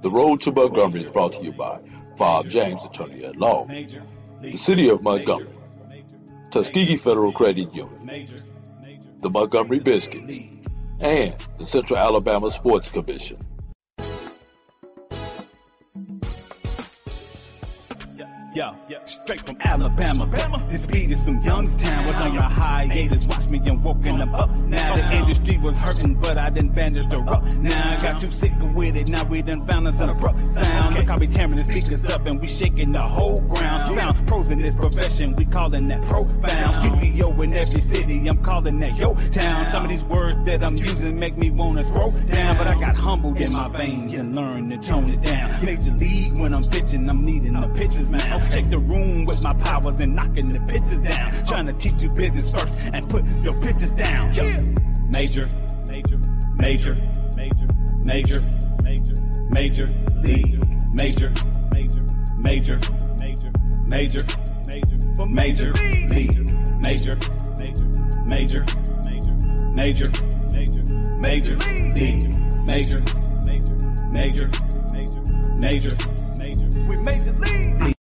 The Road to Montgomery is brought to you by Bob James, Attorney at Law, the City of Montgomery, Tuskegee Federal Credit Union, the Montgomery Biscuits, and the Central Alabama Sports Commission. Straight from Alabama. This beat is from Youngstown. Was on your hiatus. Watch me, I'm woken up, up. Now the industry was hurting, but I didn't bandaged the up. Now I got you sick with it. Now we done found us an abrupt sound. Look, I be tearing the speakers up and we shaking the whole ground. Found pros in this profession. We calling that profound. Studio in every city. I'm calling that yo town. Some of these words that I'm using make me wanna throw down, but I got humbled in my veins and learned to tone it down. Major league when I'm pitching, I'm needing the pitches, man. Check the room with my powers and knocking the pitches down. Trying to teach you business first and put your pitches down. Yo. Major, major, major, major, major, major, major league, major, major, major, major, major, major, major league, major, major, major, major, major, major, major league, major, major, major, major, major, major, we major league.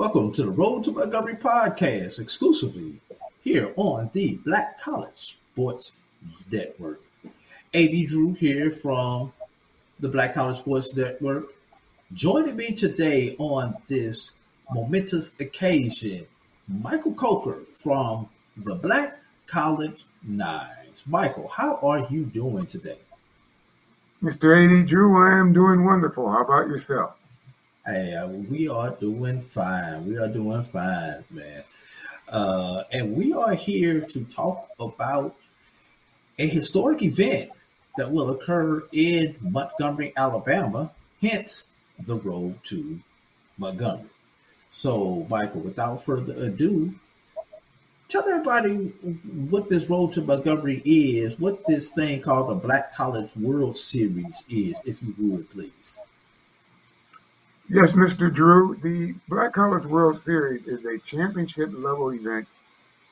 Welcome to the Road to Montgomery podcast, exclusively here on the Black College Sports Network. AD Drew here from the Black College Sports Network. Joining me today on this momentous occasion, Michael Coker from the Black College Nines. Michael, how are you doing today? Mr. AD Drew, I am doing wonderful. How about yourself? Hey, uh, we are doing fine. We are doing fine, man. Uh, and we are here to talk about a historic event that will occur in Montgomery, Alabama, hence the road to Montgomery. So, Michael, without further ado, tell everybody what this road to Montgomery is, what this thing called the Black College World Series is, if you would, please. Yes, Mr. Drew. The Black College World Series is a championship level event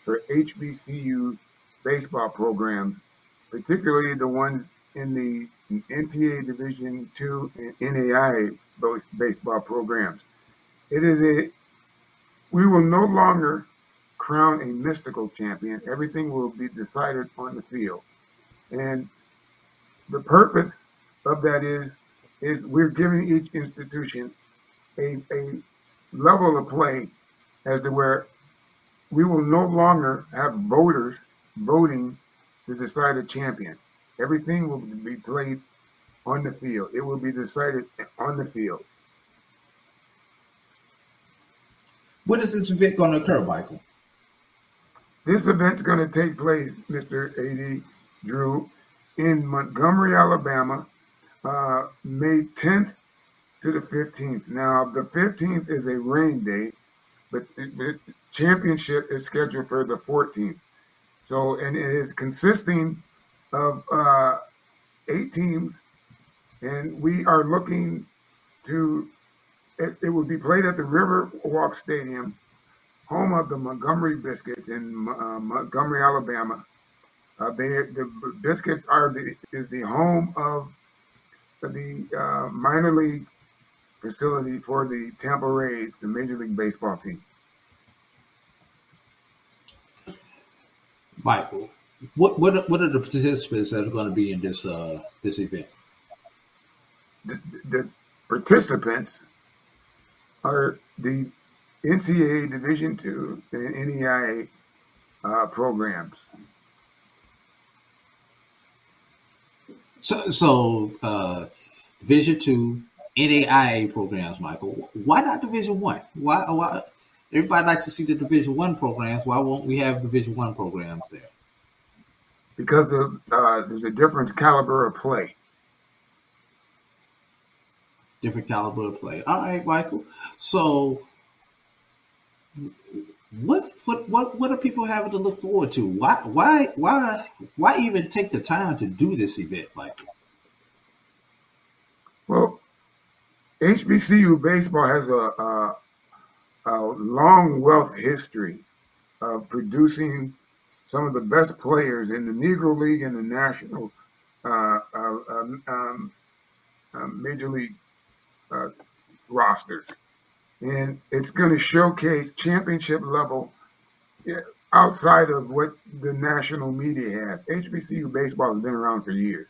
for HBCU baseball programs, particularly the ones in the NCAA Division II and NAIA baseball programs. It is a, we will no longer crown a mystical champion. Everything will be decided on the field. And the purpose of that is, is we're giving each institution a, a level of play as to where we will no longer have voters voting to decide a champion. Everything will be played on the field. It will be decided on the field. When is this event going to occur, Michael? This event's going to take place, Mr. AD Drew, in Montgomery, Alabama, uh, May 10th to the 15th. Now, the 15th is a rain day, but the championship is scheduled for the 14th. So, and it is consisting of uh, eight teams, and we are looking to. It, it will be played at the Riverwalk Stadium, home of the Montgomery Biscuits in uh, Montgomery, Alabama. Uh, they, the Biscuits are the is the home of the uh, minor league facility for the Tampa Rays, the Major League Baseball team. Michael, what what are, what are the participants that are going to be in this uh, this event? The, the participants are the NCAA Division two and NAIA uh, programs. So, so uh, Division two, NAIA programs, Michael. Why not Division One? Why? Why? Everybody likes to see the Division One programs. Why won't we have Division One programs there? Because of, uh, there's a different caliber of play. Different caliber of play. All right, Michael. So, what what what what are people having to look forward to? Why why why why even take the time to do this event, Michael? Well, HBCU baseball has a, a, a long wealth history of producing some of the best players in the Negro League and the national uh, uh, um, um Major League uh, rosters. And it's going to showcase championship level outside of what the national media has. HBCU baseball has been around for years.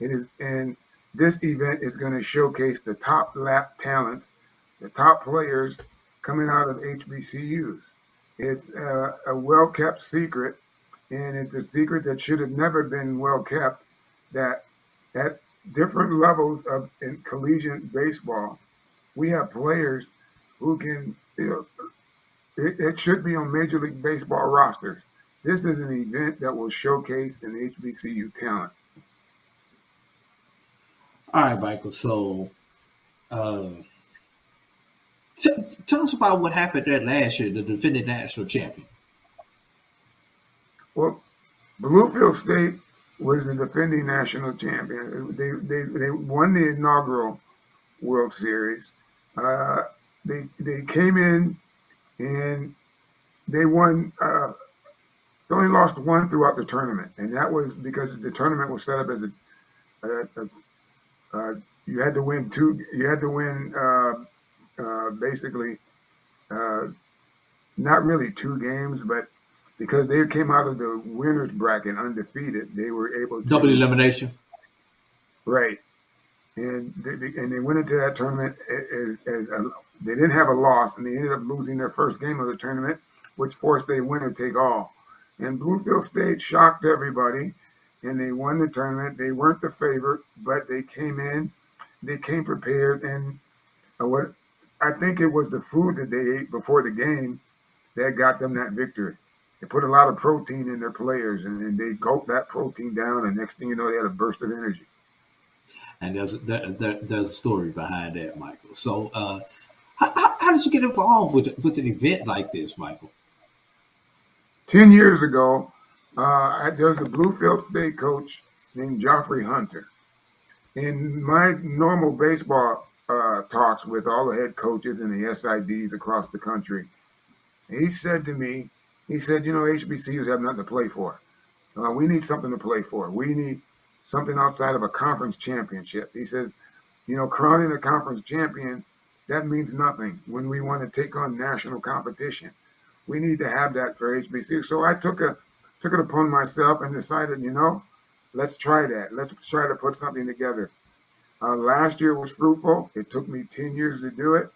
It is, and this event is going to showcase the top lap talents, the top players coming out of HBCUs. It's a, a well kept secret, and it's a secret that should have never been well kept. That at different levels of collegiate baseball, we have players who can. It, it should be on Major League Baseball rosters. This is an event that will showcase an HBCU talent. All right, Michael. So, uh, t- tell us about what happened there last year, the defending national champion. Well, Bluefield State was the defending national champion. They they, they won the inaugural World Series. Uh, they they came in and they won. Uh, they only lost one throughout the tournament, and that was because the tournament was set up as a, a, a uh, you had to win two. You had to win uh, uh, basically uh, not really two games, but because they came out of the winners bracket undefeated, they were able to double elimination. Right, and they, and they went into that tournament as, as a, they didn't have a loss, and they ended up losing their first game of the tournament, which forced a winner take all. And Bluefield State shocked everybody and they won the tournament. They weren't the favorite, but they came in, they came prepared, and what I think it was the food that they ate before the game that got them that victory. They put a lot of protein in their players, and, and they gulped that protein down, and next thing you know, they had a burst of energy. And there's a, there, there, there's a story behind that, Michael. So, uh, how, how, how did you get involved with with an event like this, Michael? Ten years ago, uh, there's a Bluefield State coach named Joffrey Hunter. In my normal baseball uh, talks with all the head coaches and the SIDs across the country, he said to me, he said, you know, HBCUs have nothing to play for. Uh, we need something to play for. We need something outside of a conference championship. He says, you know, crowning a conference champion, that means nothing when we want to take on national competition. We need to have that for HBCU. So I took a took it upon myself and decided, you know, let's try that. Let's try to put something together. Uh, last year was fruitful. It took me 10 years to do it.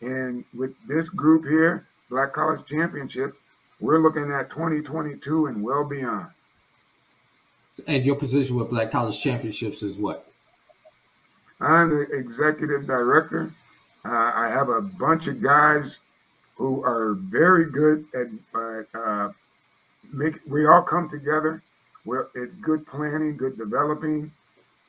And with this group here, Black College Championships, we're looking at 2022 and well beyond. And your position with Black College Championships is what? I'm the executive director. Uh, I have a bunch of guys who are very good at uh, uh make we all come together. We're at good planning, good developing.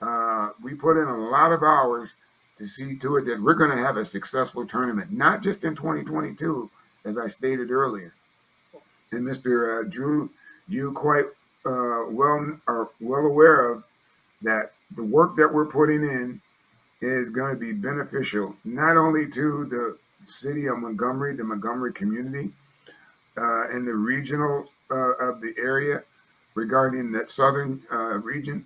Uh, we put in a lot of hours to see to it that we're going to have a successful tournament, not just in 2022, as I stated earlier. And Mr. Uh, Drew, you quite uh, well are well aware of that the work that we're putting in is going to be beneficial not only to the city of Montgomery, the Montgomery community, uh, and the regional uh, of the area regarding that southern uh, region,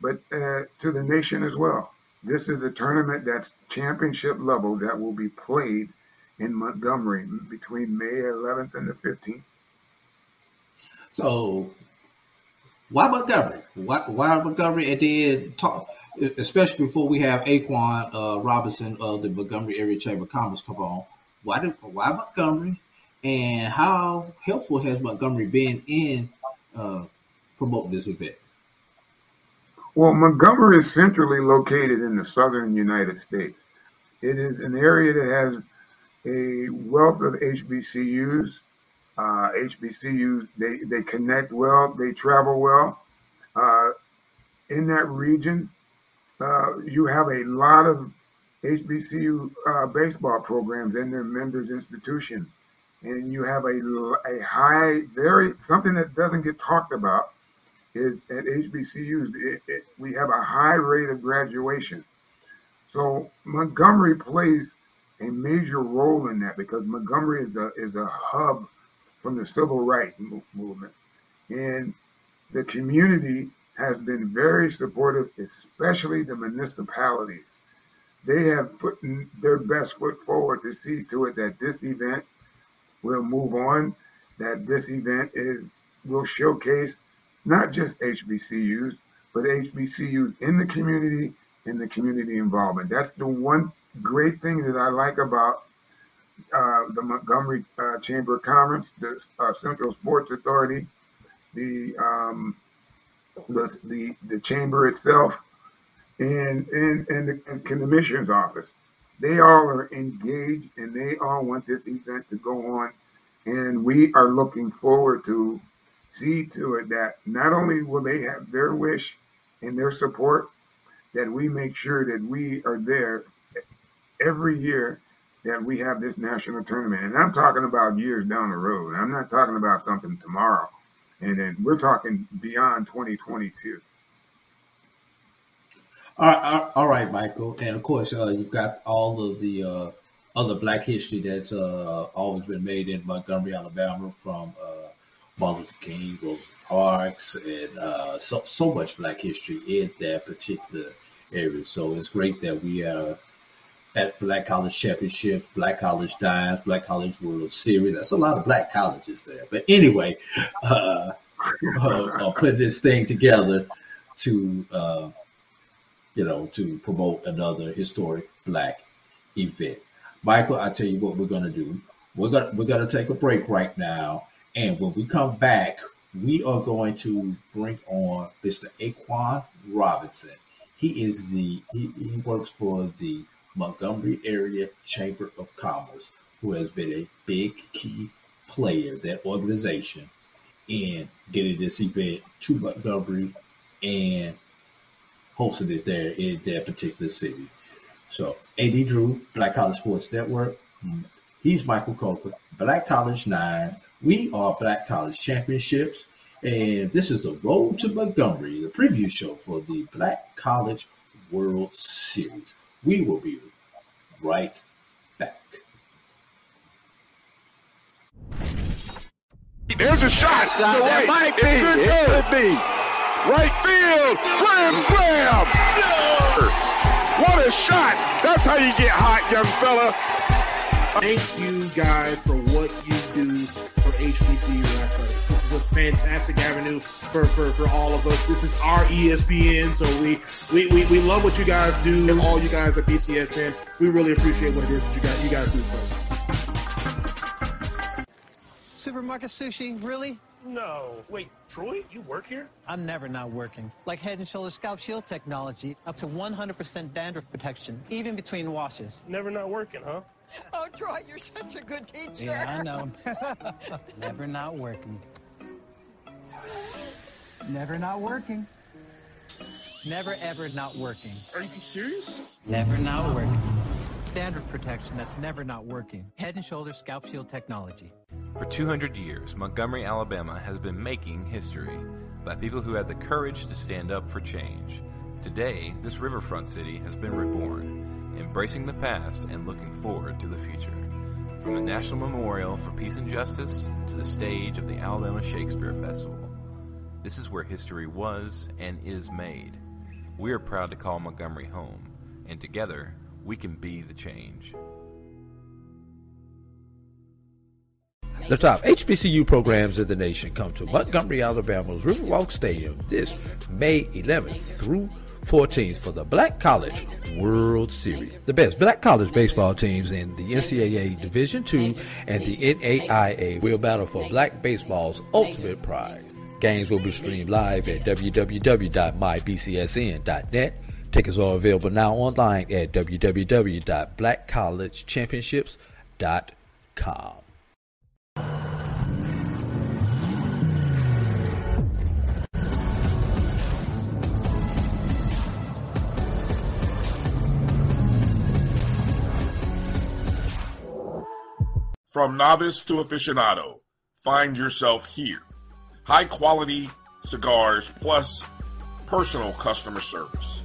but uh, to the nation as well. This is a tournament that's championship level that will be played in Montgomery between May 11th and the 15th. So, why Montgomery? Why, why Montgomery? And then talk, especially before we have Aquan uh, Robinson of the Montgomery Area Chamber of Commerce come on. Why did why Montgomery? And how helpful has Montgomery been in uh, promoting this event? Well, Montgomery is centrally located in the southern United States. It is an area that has a wealth of HBCUs. Uh, HBCUs, they, they connect well, they travel well. Uh, in that region, uh, you have a lot of HBCU uh, baseball programs and their members' institutions and you have a, a high, very something that doesn't get talked about is at HBCUs, it, it, we have a high rate of graduation. So Montgomery plays a major role in that because Montgomery is a is a hub from the civil rights movement, And the community has been very supportive, especially the municipalities. They have put their best foot forward to see to it that this event will move on, that this event is will showcase not just HBCUs, but HBCUs in the community and the community involvement. That's the one great thing that I like about uh, the Montgomery uh, Chamber of Commerce, the uh, Central Sports Authority, the, um, the the the chamber itself, and and and the, and the commissioner's office. They all are engaged, and they all want this event to go on, and we are looking forward to see to it that not only will they have their wish and their support, that we make sure that we are there every year that we have this national tournament. And I'm talking about years down the road. I'm not talking about something tomorrow. And then we're talking beyond 2022. All right, all right, Michael. And of course, uh, you've got all of the uh, other Black history that's uh, always been made in Montgomery, Alabama, from uh, Martin Luther King, Rosa Parks, and uh, so so much Black history in that particular area. So it's great that we are at Black College Championship, Black College Nines, Black College World Series. That's a lot of Black colleges there. But anyway, uh, uh, putting this thing together to uh, you know to promote another historic Black event. Michael, I tell you what we're gonna do. We're gonna we're gonna take a break right now, and when we come back, we are going to bring on Mr. Aquan Robinson. He is the he, he works for the Montgomery Area Chamber of Commerce, who has been a big key player, that organization, in getting this event to Montgomery and hosting it there in that particular city. So, AD Drew, Black College Sports Network. Mm. He's Michael Coker, Black College Nine. We are Black College Championships. And this is the Road to Montgomery, the preview show for the Black College World Series. We will be right back. There's a shot. shot right. might be. It, it could be. Right field. Grand slam. What a shot. That's how you get hot, young fella. Thank you guys for what you do for HBCU athletics. This is a fantastic avenue for, for, for all of us. This is our ESPN, so we, we, we, we love what you guys do, and all you guys at BCSN. We really appreciate what it is that you guys, you guys do for us. Supermarket sushi, really? No. Wait, Troy, you work here? I'm never not working. Like Head & Shoulders Scalp Shield technology, up to 100% dandruff protection, even between washes. Never not working, huh? Oh, Troy, you're such a good teacher. Yeah, I know. Never not working. Never not working. Never ever not working. Are you serious? Never not working. Standard protection that's never not working. Head and Shoulders Scalp Shield technology. For 200 years, Montgomery, Alabama has been making history by people who had the courage to stand up for change. Today, this riverfront city has been reborn embracing the past and looking forward to the future. From the National Memorial for Peace and Justice to the stage of the Alabama Shakespeare Festival, this is where history was and is made. We are proud to call Montgomery home, and together we can be the change. The top HBCU programs in the nation come to Montgomery, Alabama's Riverwalk Stadium this May 11th through 14th for the Black College World Series. The best black college baseball teams in the NCAA Division II and the NAIA will battle for black baseball's ultimate prize. Games will be streamed live at www.mybcsn.net. Tickets are available now online at www.blackcollegechampionships.com. From novice to aficionado, find yourself here. High quality cigars plus personal customer service.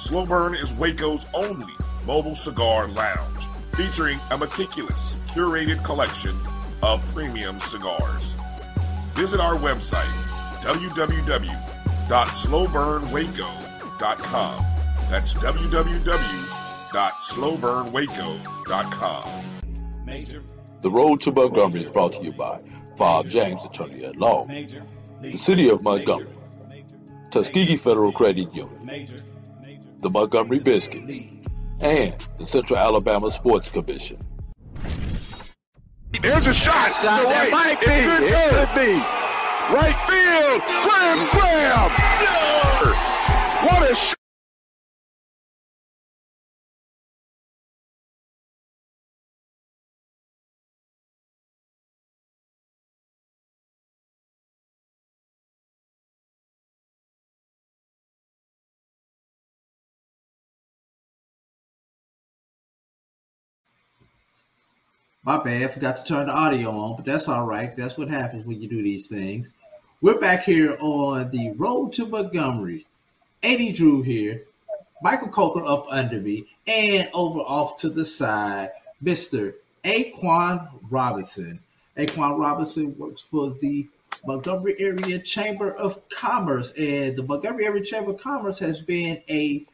Slow Burn is Waco's only mobile cigar lounge, featuring a meticulous, curated collection of premium cigars. visit our website, www.slowburnwaco.com. That's www.slowburnwaco.com. Major. The Road to Montgomery is brought to you by Bob James, attorney at law, the City of Montgomery, Tuskegee Federal Credit Union, the Montgomery Biscuits, and the Central Alabama Sports Commission. There's a shot. Shot to that right. might It be. could It could be. Right field. Grand slam. What My bad, forgot to turn the audio on, but that's all right. That's what happens when you do these things. We're back here on the road to Montgomery. AD Drew here, Michael Coker up under me, and over off to the side, Mr. Aquan Robinson. Aquan Robinson works for the Montgomery Area Chamber of Commerce, and the Montgomery Area Chamber of Commerce has been a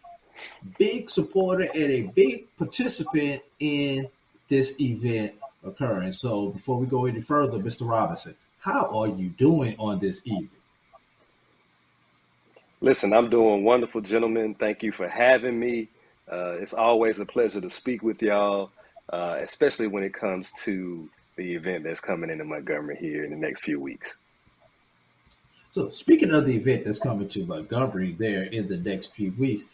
big supporter and a big participant in this event occurring. So before we go any further, Mr. Robinson, how are you doing on this evening? Listen, I'm doing wonderful, gentlemen. Thank you for having me. Uh, it's always a pleasure to speak with y'all, uh, especially when it comes to the event that's coming into Montgomery here in the next few weeks. So speaking of the event that's coming to Montgomery there in the next few weeks,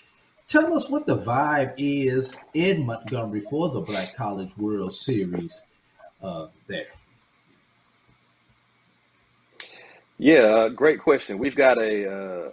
tell us what the vibe is in Montgomery for the Black College World Series uh, there. Yeah, uh, great question. We've got a, uh,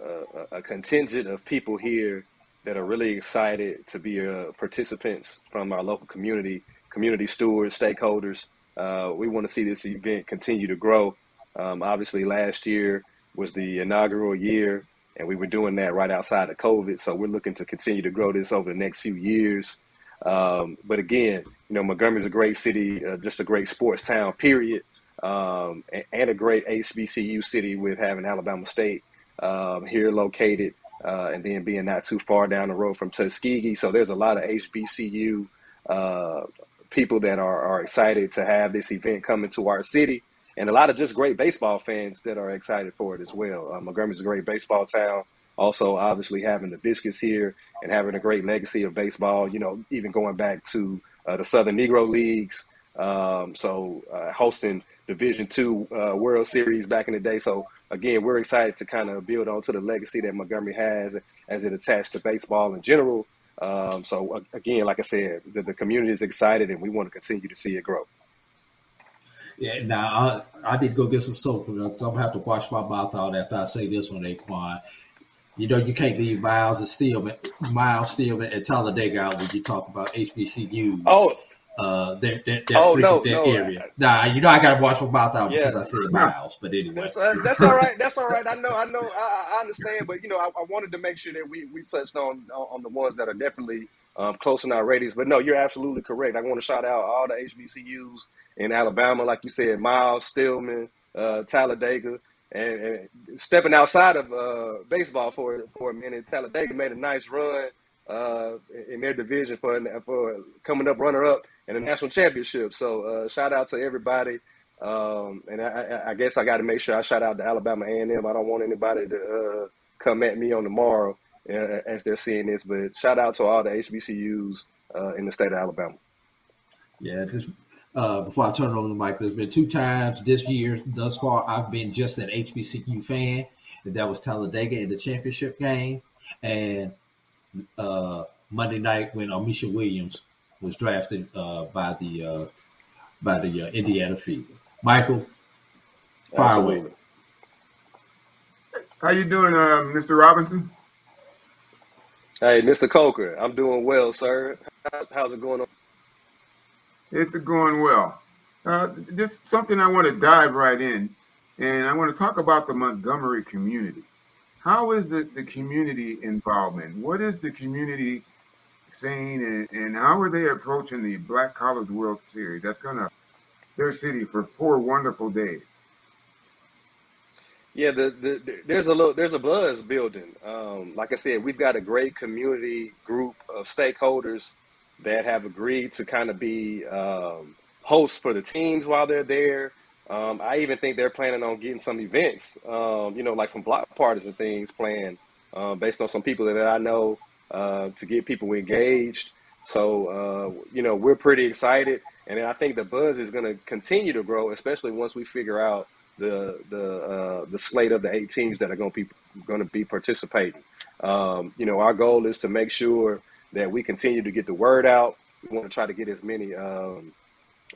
a a contingent of people here that are really excited to be uh, participants from our local community, community stewards, stakeholders. Uh, we want to see this event continue to grow. Um, obviously, last year was the inaugural year, and we were doing that right outside of COVID. So we're looking to continue to grow this over the next few years. Um, but again, you know, Montgomery's a great city, uh, just a great sports town, period, um, and, and a great HBCU city with having Alabama State um, here located, uh, and then being not too far down the road from Tuskegee. So there's a lot of HBCU uh, people that are, are excited to have this event coming to our city, and a lot of just great baseball fans that are excited for it as well. Uh, Montgomery's a great baseball town. Also, obviously having the Biscuits here and having a great legacy of baseball. You know, even going back to uh, the Southern Negro leagues. Um, so uh, hosting Division Two uh, World Series back in the day. So again, we're excited to kind of build onto the legacy that Montgomery has as it attached to baseball in general. Um, so again, like I said, the, the community is excited, and we want to continue to see it grow. Yeah, now I, I need to go get some soap, so I'm gonna have to wash my mouth out after I say this one, Aquan. You know, you can't leave Miles and Stillman, Miles Stillman and Talladega out when you talk about HBCUs. Oh, uh, that that, that Oh, no, that no. area. Nah, you know I got to wash my mouth out Yeah. because I said Miles. But anyway, That's, uh, that's all right. That's all right. I know. I know. I, I understand. But you know, I, I wanted to make sure that we, we touched on on the ones that are definitely um, close in our ratings. But no, you're absolutely correct. I want to shout out all the HBCUs in Alabama, like you said, Miles, Stillman, uh, Talladega, and, and stepping outside of uh, baseball for for a minute. Talladega made a nice run uh, in their division for for coming up runner up in the national championship. So uh, shout out to everybody. Um, and I, I, guess I got to make sure I shout out to Alabama A&M. I don't want anybody to uh, come at me on tomorrow as they're seeing this, but shout out to all the HBCUs uh, in the state of Alabama. yeah. Just uh, before I turn it over to Mike, there's been two times this year thus far I've been just an HBCU fan, that was Talladega in the championship game, and uh, Monday night when Ameshya Williams was drafted uh, by the uh, by the uh, Indiana Fever. Michael, fire away. How you doing, uh, Mr. Robinson? Hey, Mr. Coker, I'm doing well, sir. How- How's it going on? It's going well. Uh, just something I want to dive right in, and I want to talk about the Montgomery community. How is the, the community involvement? What is the community saying, and, and how are they approaching the Black College World Series? That's going to their city for four wonderful days. Yeah, the, the, the there's a little there's a buzz building. Um, like I said, we've got a great community group of stakeholders that have agreed to kind of be um, hosts for the teams while they're there. Um, I even think they're planning on getting some events, um, you know, like some block parties and things planned uh, based on some people that I know uh, to get people engaged. So, uh, you know, we're pretty excited. And I think the buzz is going to continue to grow, especially once we figure out the the uh, the slate of the eight teams that are going to be going to be participating. Um, you know, our goal is to make sure that we continue to get the word out. We want to try to get as many um,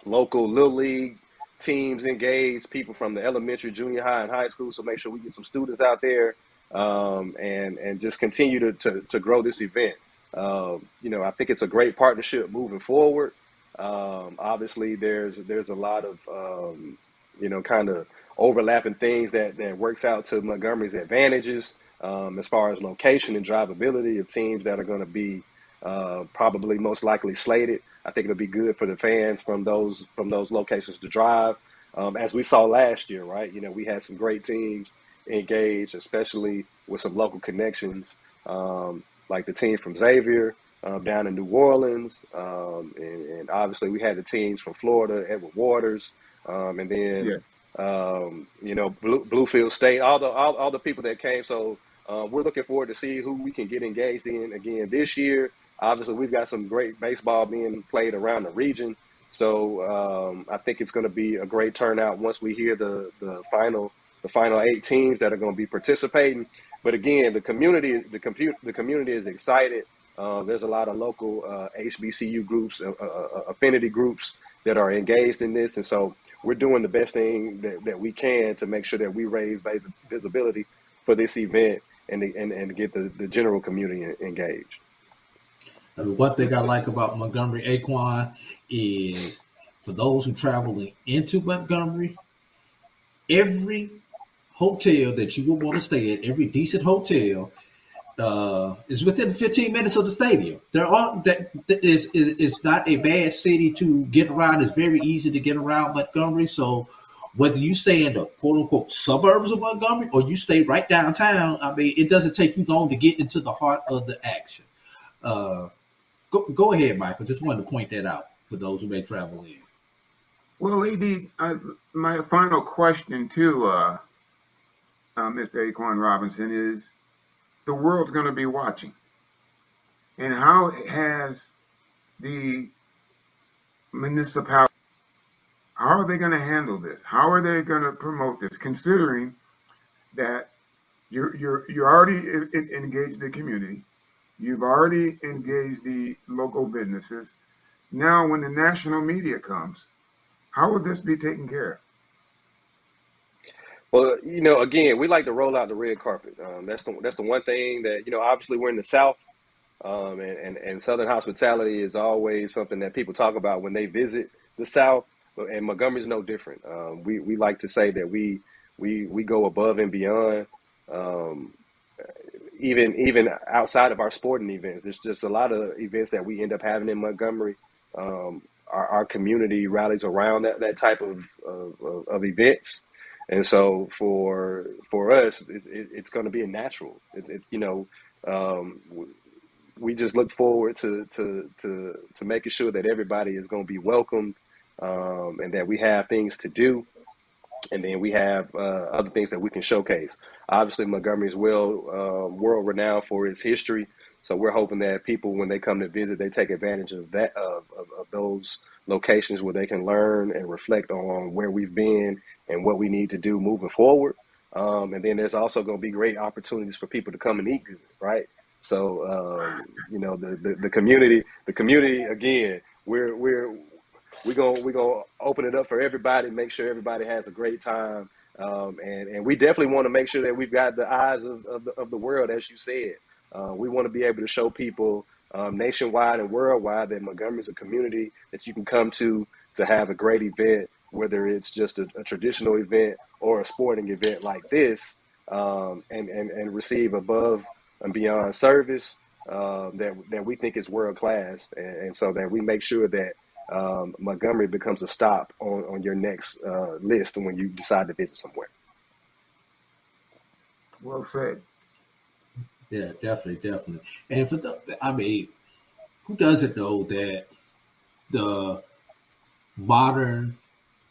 local little league teams engaged, people from the elementary, junior high, and high school. So make sure we get some students out there um, and and just continue to, to, to grow this event. Um, you know, I think it's a great partnership moving forward. Um, obviously, there's there's a lot of um, you know kind of overlapping things that that works out to Montgomery's advantages um, as far as location and drivability of teams that are going to be uh, probably most likely slated. I think it'll be good for the fans from those from those locations to drive. Um, as we saw last year, right? You know, we had some great teams engaged, especially with some local connections, um, like the team from Xavier um, down in New Orleans, um, and, and, obviously we had the teams from Florida, Edward Waters, um, and then yeah. Um, you know Blue, Bluefield State, all the all, all the people that came. So uh, we're looking forward to see who we can get engaged in again this year. Obviously, we've got some great baseball being played around the region. So um, I think it's going to be a great turnout once we hear the, the final the final eight teams that are going to be participating. But again, the community the compute the community is excited. Uh, there's a lot of local uh, HBCU groups, uh, uh, uh, affinity groups that are engaged in this, and so we're doing the best thing that, that we can to make sure that we raise visibility for this event and and, and get the, the general community engaged. I mean, one thing I like about Montgomery Aquan is for those who traveling into Montgomery, every hotel that you would want to stay at, every decent hotel, uh, is within 15 minutes of the stadium. There are that is is not a bad city to get around. It's very easy to get around Montgomery. So whether you stay in the quote unquote suburbs of Montgomery or you stay right downtown, I mean, it doesn't take you long to get into the heart of the action. Uh, Go, go ahead, Michael. Just wanted to point that out for those who may travel in. Well, Ed, uh, my final question to uh, uh, Mr. Aquan Robinson is: the world's going to be watching, and how has the municipality? How are they going to handle this? How are they going to promote this? Considering that you're you're you're already engaged the community, You've already engaged the local businesses. Now, when the national media comes, how will this be taken care of? Well, you know, again, we like to roll out the red carpet. Um, that's the that's the one thing that you know. Obviously, we're in the South, um, and, and and Southern hospitality is always something that people talk about when they visit the South. And Montgomery's no different. Um, we we like to say that we we we go above and beyond. Um, even even outside of our sporting events, there's just a lot of events that we end up having in Montgomery. Um, our, our, community rallies around that, that type of, of, of events, and so for for us, it's, it's going to be a natural. It, it, you know, um, we just look forward to, to to to making sure that everybody is going to be welcomed, um, and that we have things to do and then we have uh, other things that we can showcase. Obviously, Montgomery is well uh, world renowned for its history, so we're hoping that people, when they come to visit, they take advantage of that of, of, of those locations where they can learn and reflect on where we've been and what we need to do moving forward. Um, and then there's also going to be great opportunities for people to come and eat good, right? So um, you know the, the the community, the community again, we're we're we're gonna we're gonna open it up for everybody, make sure everybody has a great time, um, and and we definitely want to make sure that we've got the eyes of of the, of the world, as you said. Uh, we want to be able to show people um, nationwide and worldwide that Montgomery is a community that you can come to to have a great event, whether it's just a, a traditional event or a sporting event like this, um, and, and and receive above and beyond service uh, that that we think is world class, and, and, so that we make sure that um, Montgomery becomes a stop on, on your next uh, list when you decide to visit somewhere. Well said. Yeah, definitely, definitely. And for the, I mean, who doesn't know that the modern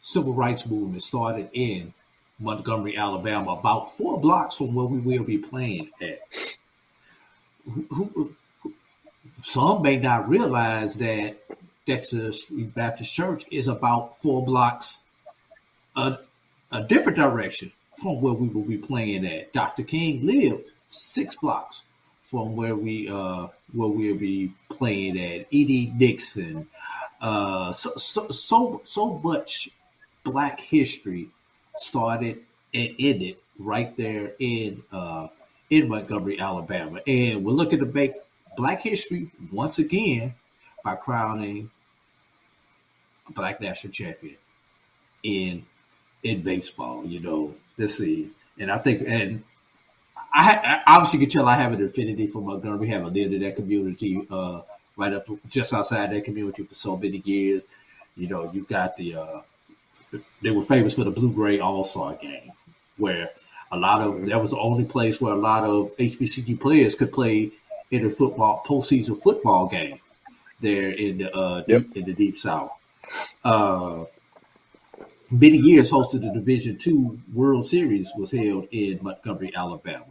civil rights movement started in Montgomery, Alabama, about four blocks from where we will be playing at. Some may not realize that Dexter Baptist Church is about four blocks a, a different direction from where we will be playing at. Dr. King lived six blocks from where we uh where we'll be playing at. E.D. Nixon. Uh so so so, so much black history started and ended right there in uh in Montgomery, Alabama. And we're looking to make black history once again by crowning a black national champion in in baseball. You know, let's see, and I think, and I, I obviously can tell I have an affinity for Montgomery. Have lived in that community, uh, right up just outside that community for so many years. You know, you've got the uh, they were famous for the blue gray all star game, where a lot of that was the only place where a lot of HBCU players could play in a football postseason football game there in the uh, Yep. deep, in the deep south. Uh, many years hosted the Division Two World Series was held in Montgomery, Alabama.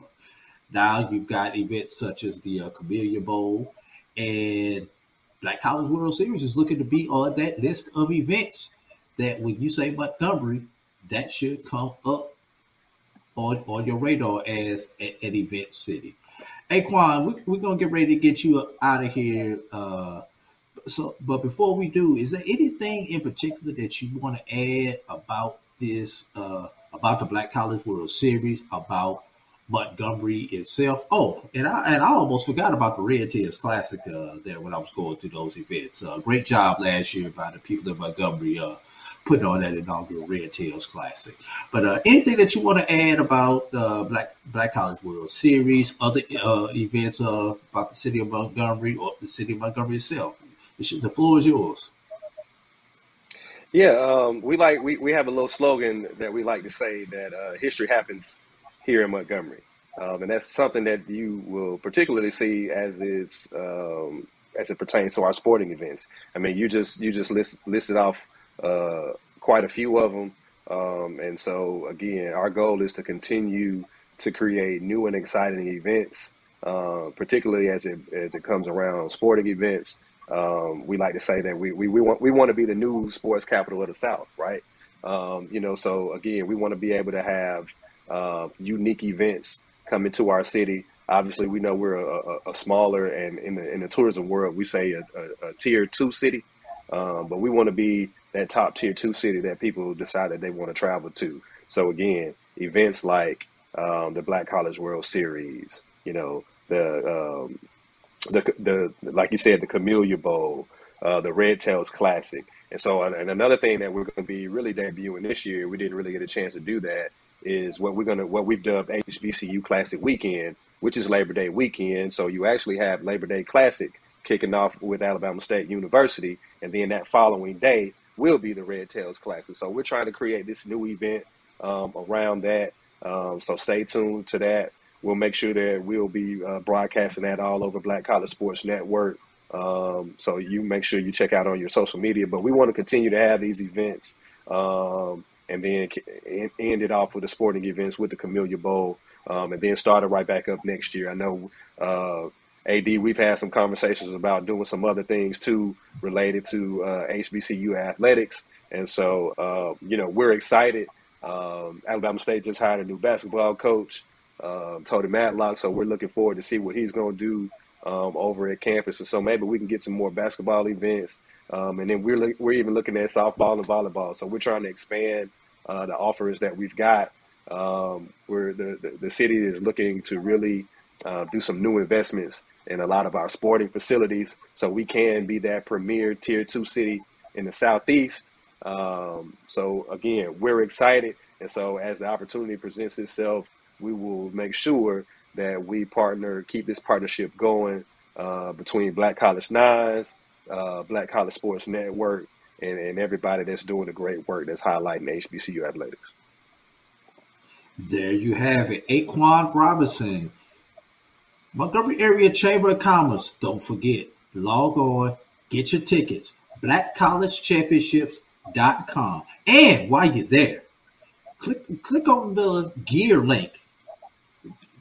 Now you've got events such as the uh, Camellia Bowl and Black College World Series is looking to be on that list of events that when you say Montgomery, that should come up on, on your radar as an event city. Hey, Quan, we, we're going to get ready to get you out of here. Uh, so, but before we do, is there anything in particular that you want to add about this, uh, about the Black College World Series, about Montgomery itself? Oh, and I and I almost forgot about the Red Tails Classic uh, there when I was going to those events. Uh, great job last year by the people in Montgomery uh, putting on that inaugural Red Tails Classic. But uh, anything that you want to add about uh, Black Black College World Series, other uh, events uh, about the city of Montgomery or the city of Montgomery itself? The floor is yours. Yeah, um, we like we, we have a little slogan that we like to say that uh, history happens here in Montgomery, um, and that's something that you will particularly see as it's um, as it pertains to our sporting events. I mean, you just you just list, listed off uh, quite a few of them, um, and so again, our goal is to continue to create new and exciting events, uh, particularly as it as it comes around sporting events. Um, we like to say that we, we, we want we want to be the new sports capital of the South, right? Um, you know, so again, we want to be able to have uh, unique events come into our city. Obviously, we know we're a, a, a smaller and in the in the tourism world, we say a, a, tier two city, um, but we want to be that top tier two city that people decide that they want to travel to. So again, events like um, the Black College World Series, you know, the um, the the like you said, the Camellia Bowl, uh, the Red Tails Classic, and so and another thing that we're going to be really debuting this year, we didn't really get a chance to do that, is what we're gonna what we've dubbed HBCU Classic Weekend, which is Labor Day weekend. So you actually have Labor Day Classic kicking off with Alabama State University, and then that following day will be the Red Tails Classic. So we're trying to create this new event um, around that. Um, so stay tuned to that. We'll make sure that we'll be uh, broadcasting that all over Black College Sports Network. Um, so you make sure you check out on your social media. But we want to continue to have these events um, and then end it off with the sporting events with the Camellia Bowl um, and then start it right back up next year. I know, uh, AD, we've had some conversations about doing some other things too related to uh, HBCU athletics. And so, uh, you know, we're excited. Um, Alabama State just hired a new basketball coach um, Tony Madlock. So we're looking forward to see what he's going to do um, over at campus. And so maybe we can get some more basketball events. Um, and then we're we're even looking at softball and volleyball. So we're trying to expand uh, the offers that we've got. Um, where the, the the city is looking to really uh, do some new investments in a lot of our sporting facilities, so we can be that premier tier two city in the southeast. Um, so again, we're excited, and so as the opportunity presents itself, we will make sure that we partner, keep this partnership going uh, between Black College Nines, uh, Black College Sports Network, and, and everybody that's doing the great work that's highlighting HBCU athletics. There you have it. Aquan Robinson, Montgomery Area Chamber of Commerce. Don't forget, log on, get your tickets. BlackCollegeChampionships.com. And while you're there, click click on the gear link.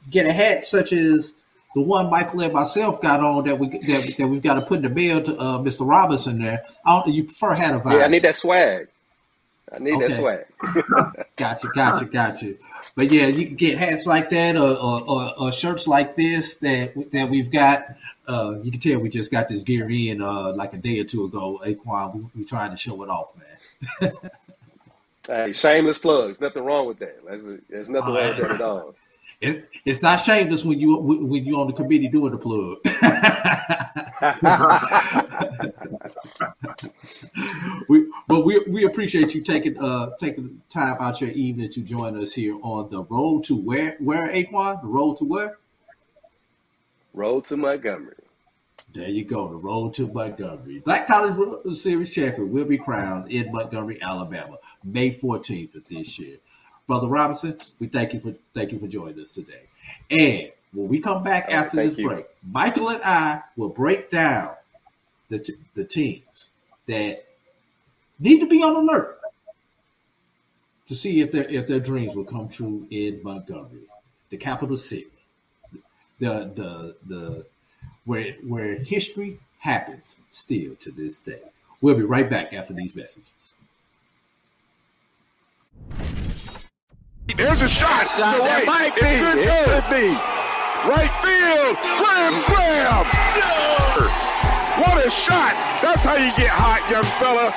Get a hat such as the one Michael and myself got on that we that, that we've got to put in the mail to uh, Mr. Robinson there. I don't, you prefer hat visor? Yeah, I need that swag. I need that Okay. swag. Gotcha, gotcha, gotcha. But yeah, you can get hats like that or, or, or, or shirts like this that that we've got. Uh, you can tell we just got this gear in uh, like a day or two ago. Aquan, we, we trying to show it off, man. Hey, shameless plugs. Nothing wrong with that. There's, there's nothing wrong with that at all. It, it's not shameless when you when you on the committee doing the plug. we, but we we appreciate you taking uh taking time out your evening to join us here on the road to where where Aquan the road to where Road to Montgomery. There you go, the road to Montgomery. Black College Series champion will be crowned in Montgomery, Alabama, May 14th of this year. Brother Robinson, we thank you for thank you for joining us today. And when we come back right, after this you. break, Michael and I will break down the t- the teams that need to be on alert to see if their if their dreams will come true in Montgomery, the capital city, the the the where where history happens still to this day. We'll be right back after these messages. There's a shot. Shot to that right. might It be. could It go. could be. Right field. Grand slam. What a shot. That's how you get hot, young fella.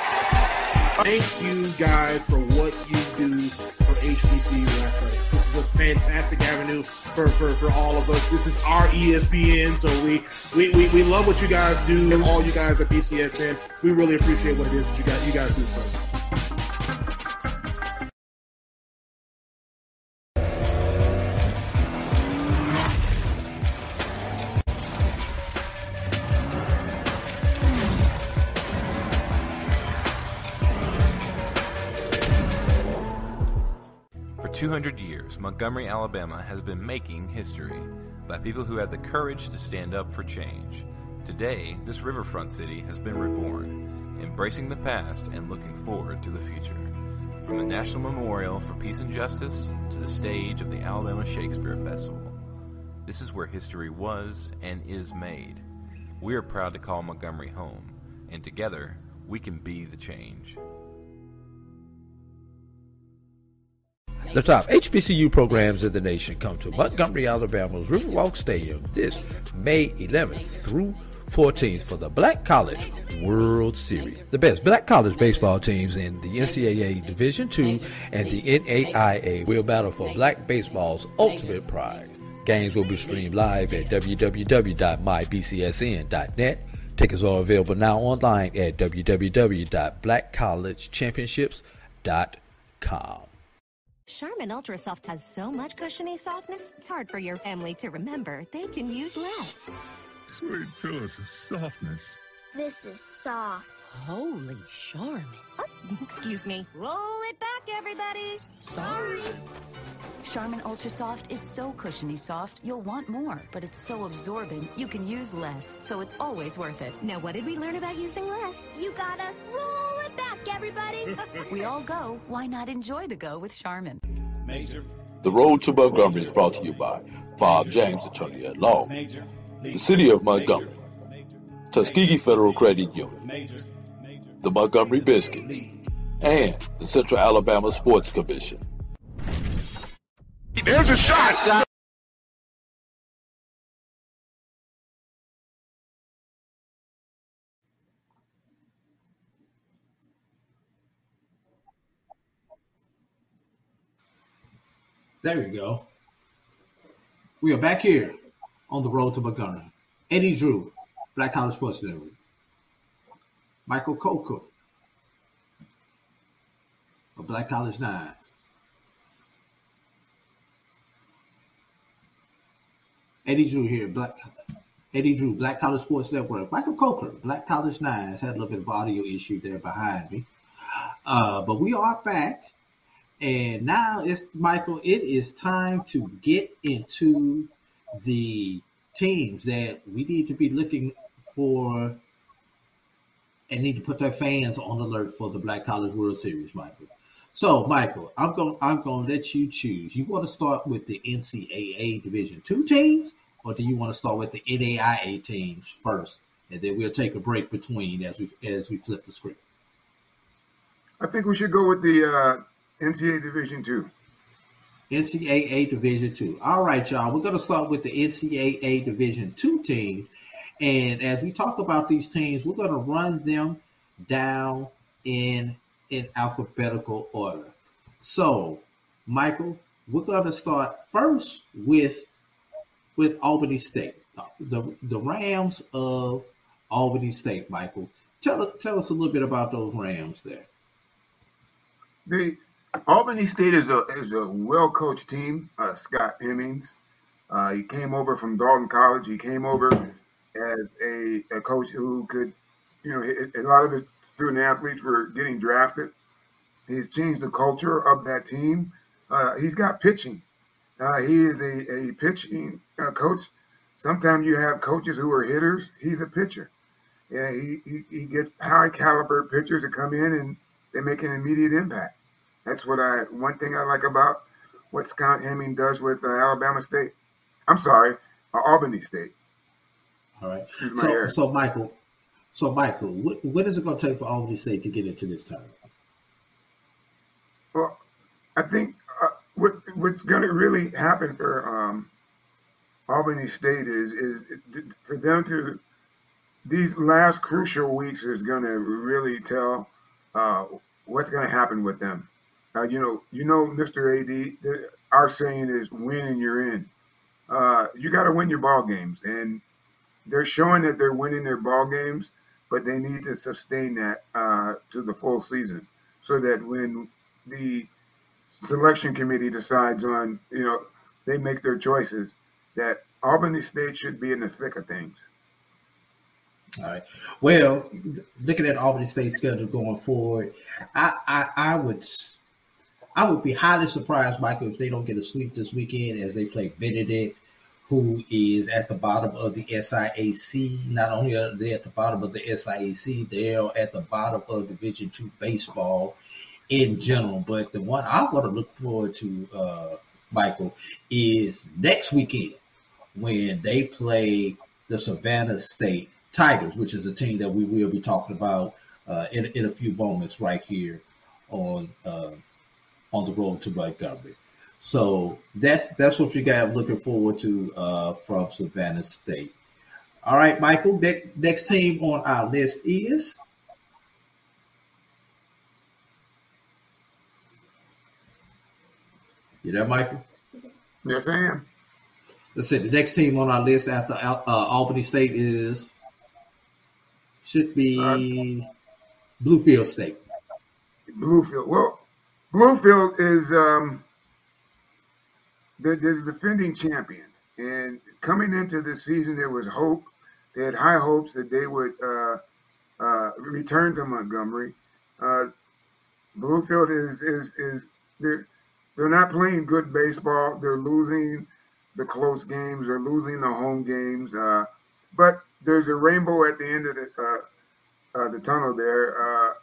Thank you guys for what you do for HBCU athletics. This is a fantastic avenue for, for, for all of us. This is our ESPN, so we, we, we, we love what you guys do, and all you guys at BCSN. We really appreciate what it is that you guys, you guys do for us. 200 years, Montgomery, Alabama has been making history by people who had the courage to stand up for change. Today, this riverfront city has been reborn, embracing the past and looking forward to the future. From the National Memorial for Peace and Justice to the stage of the Alabama Shakespeare Festival, this is where history was and is made. We are proud to call Montgomery home, and together we can be the change. The top HBCU programs in the nation come to Montgomery, Alabama's Riverwalk Stadium this May 11th through 14th for the Black College World Series. The best black college baseball teams in the NCAA Division II and the NAIA will battle for black baseball's ultimate prize. Games will be streamed live at www.mybcsn.net. Tickets are available now online at www.blackcollegechampionships.com. Charmin Ultra Soft has so much cushiony softness, it's hard for your family to remember. They can use less. Sweet pillows of softness. This is soft. Holy Charmin. Oh, excuse me. Roll it back, everybody. Sorry. Charmin Ultra Soft is so cushiony soft, you'll want more, but it's so absorbent, you can use less, so it's always worth it. Now, what did we learn about using less? You gotta roll it back, everybody. we all go, why not enjoy the go with Charmin? Major, The Road to Montgomery is brought to you by Bob James, attorney at law, major, the City of Montgomery, Tuskegee Federal Credit Union, major. The Montgomery Biscuits, and the Central Alabama Sports Commission. There's a shot. There we go. We are back here on the road to Montgomery. AD Drew, Black College Sports Network. Michael Coker of Black College Nines. AD Drew here, Black AD Drew, Black College Sports Network. Michael Coker, Black College Nines. Had a little bit of audio issue there behind me. Uh, but we are back And now it's Michael. It is time to get into the teams that we need to be looking for and need to put their fans on alert for the Black College World Series, Michael. So, Michael, I'm going I'm going to let you choose. You want to start with the NCAA Division Two teams, or do you want to start with the NAIA teams first, and then we'll take a break between as we as we flip the script. I think we should go with the uh, NCAA Division Two. NCAA Division Two. All right, y'all. We're going to start with the NCAA Division Two team, and as we talk about these teams, we're going to run them down in in alphabetical order. So, Michael, we're going to start first with with Albany State, the the Rams of Albany State. Michael, tell tell us a little bit about those Rams there. The Albany State is a is a well coached team. Uh, Scott Hemmings, uh, he came over from Dalton College. He came over as a, a coach who could, you know, a, lot of his student athletes were getting drafted. He's changed the culture of that team. Uh, he's got pitching. Uh, he is a, a pitching uh, coach. Sometimes you have coaches who are hitters. He's a pitcher. Yeah, he, he, he gets high caliber pitchers to come in and they make an immediate impact. That's what I one thing I like about what Scott Hemming does with uh, Alabama State. I'm sorry, uh, Albany State. All right. So, so Michael, so Michael, what, what is it going to take for Albany State to get into this tournament? Well, I think uh, what what's going to really happen for um, Albany State is is for them to these last crucial weeks is going to really tell uh, what's going to happen with them. Uh, you know, you know, Mr. AD, the, our saying is "win and you're in." Uh, you got to win your ball games, and they're showing that they're winning their ball games, but they need to sustain that uh, to the full season, so that when the selection committee decides on, you know, they make their choices, that Albany State should be in the thick of things. All right. Well, looking at Albany State schedule going forward, I, I, I would I would be highly surprised, Michael, if they don't get a sweep this weekend as they play Benedict, who is at the bottom of the SIAC. Not only are they at the bottom of the SIAC, they're at the bottom of Division Two baseball in general. But the one I want to look forward to, uh, Michael, is next weekend when they play the Savannah State Tigers, which is a team that we will be talking about uh, in, in a few moments right here on uh, on the road to Montgomery. So that that's what you got looking forward to uh, from Savannah State. All right, Michael. Next, next team on our list is You there, Michael? Yes, I am. Let's see. The next team on our list after uh, Albany State is should be uh, Bluefield State. Bluefield. Well, Bluefield is um, the, the defending champions, and coming into this season, there was hope. They had high hopes that they would uh, uh, return to Montgomery. Uh, Bluefield is is is they're they're not playing good baseball. They're losing the close games. They're losing the home games. Uh, but there's a rainbow at the end of the uh, uh, the tunnel there. Uh,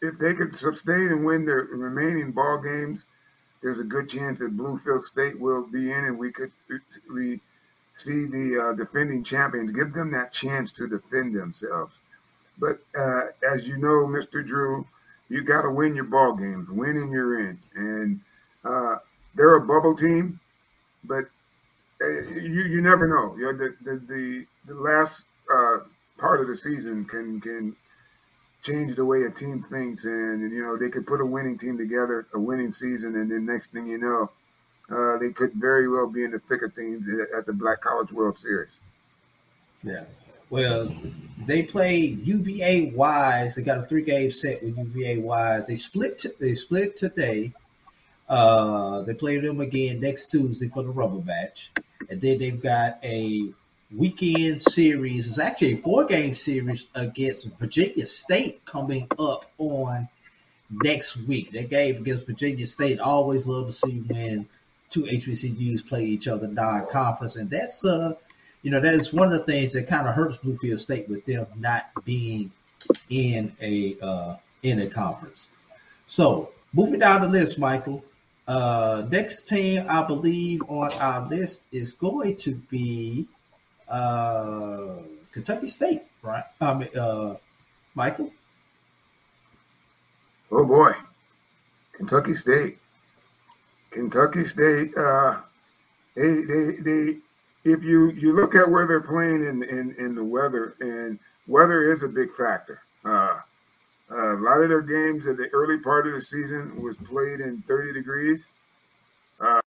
if they could sustain and win their remaining ball games, there's a good chance that Bluefield State will be in, and we could we see the uh, defending champions give them that chance to defend themselves. But uh, as you know, Mr. Drew, you got to win your ball games. Win and you're in, and uh, they're a bubble team, but uh, you you never know. You know the the the, the last uh, part of the season can can change the way a team thinks, and you know they could put a winning team together, a winning season, and then next thing you know, uh, they could very well be in the thick of things at the Black College World Series. Yeah. Well, they played UVA Wise. They got a three game set with UVA Wise. They split. T- they split today. Uh, they play them again next Tuesday for the rubber match, and then they've got a weekend series. It's actually a four game series against Virginia State coming up on next week. That game against Virginia State. Always love to see when two HBCUs play each other non-conference, and that's uh, you know, that is one of the things that kind of hurts Bluefield State with them not being in a uh, in a conference. So moving down the list, Michael. Uh, next team I believe on our list is going to be uh, Kentucky State, right? I mean, uh, Michael. Oh boy, Kentucky State. Kentucky State. Uh, they they they. If you you look at where they're playing in in in the weather, and weather is a big factor. Uh, a lot of their games at the early part of the season was played in 30 degrees. Uh,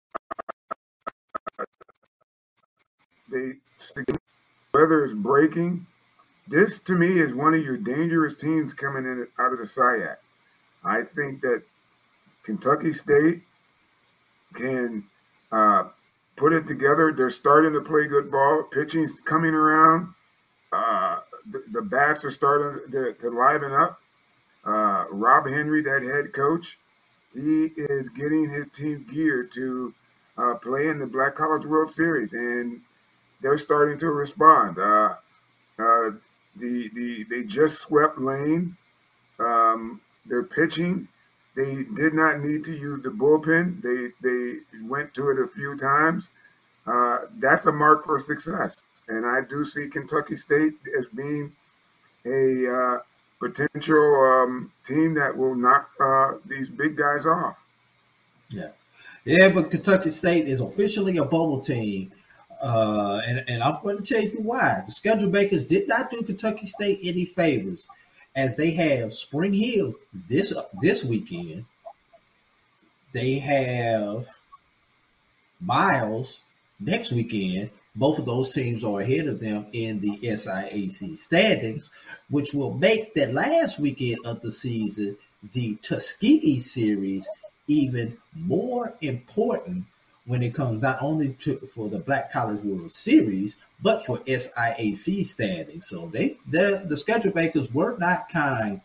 they weather is breaking. This to me is one of your dangerous teams coming in out of the SIAC. I think that Kentucky State can uh, put it together. They're starting to play good ball. Pitching's coming around. Uh, the, the, bats are starting to, to liven up. Uh, Rob Henry, that head coach, he is getting his team geared to uh, play in the Black College World Series, and they're starting to respond. Uh, uh, the the they just swept Lane. Um, their pitching, they did not need to use the bullpen. They they went to it a few times. Uh, that's a mark for success, and I do see Kentucky State as being a uh, potential um, team that will knock uh, these big guys off. Yeah, yeah, but Kentucky State is officially a bubble team. Uh, and, and I'm going to tell you why. The schedule makers did not do Kentucky State any favors as they have Spring Hill this this weekend. They have Miles next weekend. Both of those teams are ahead of them in the SIAC standings, which will make that last weekend of the season, the Tuskegee series, even more important when it comes not only to for the Black College World Series, but for SIAC standing. So they the schedule makers were not kind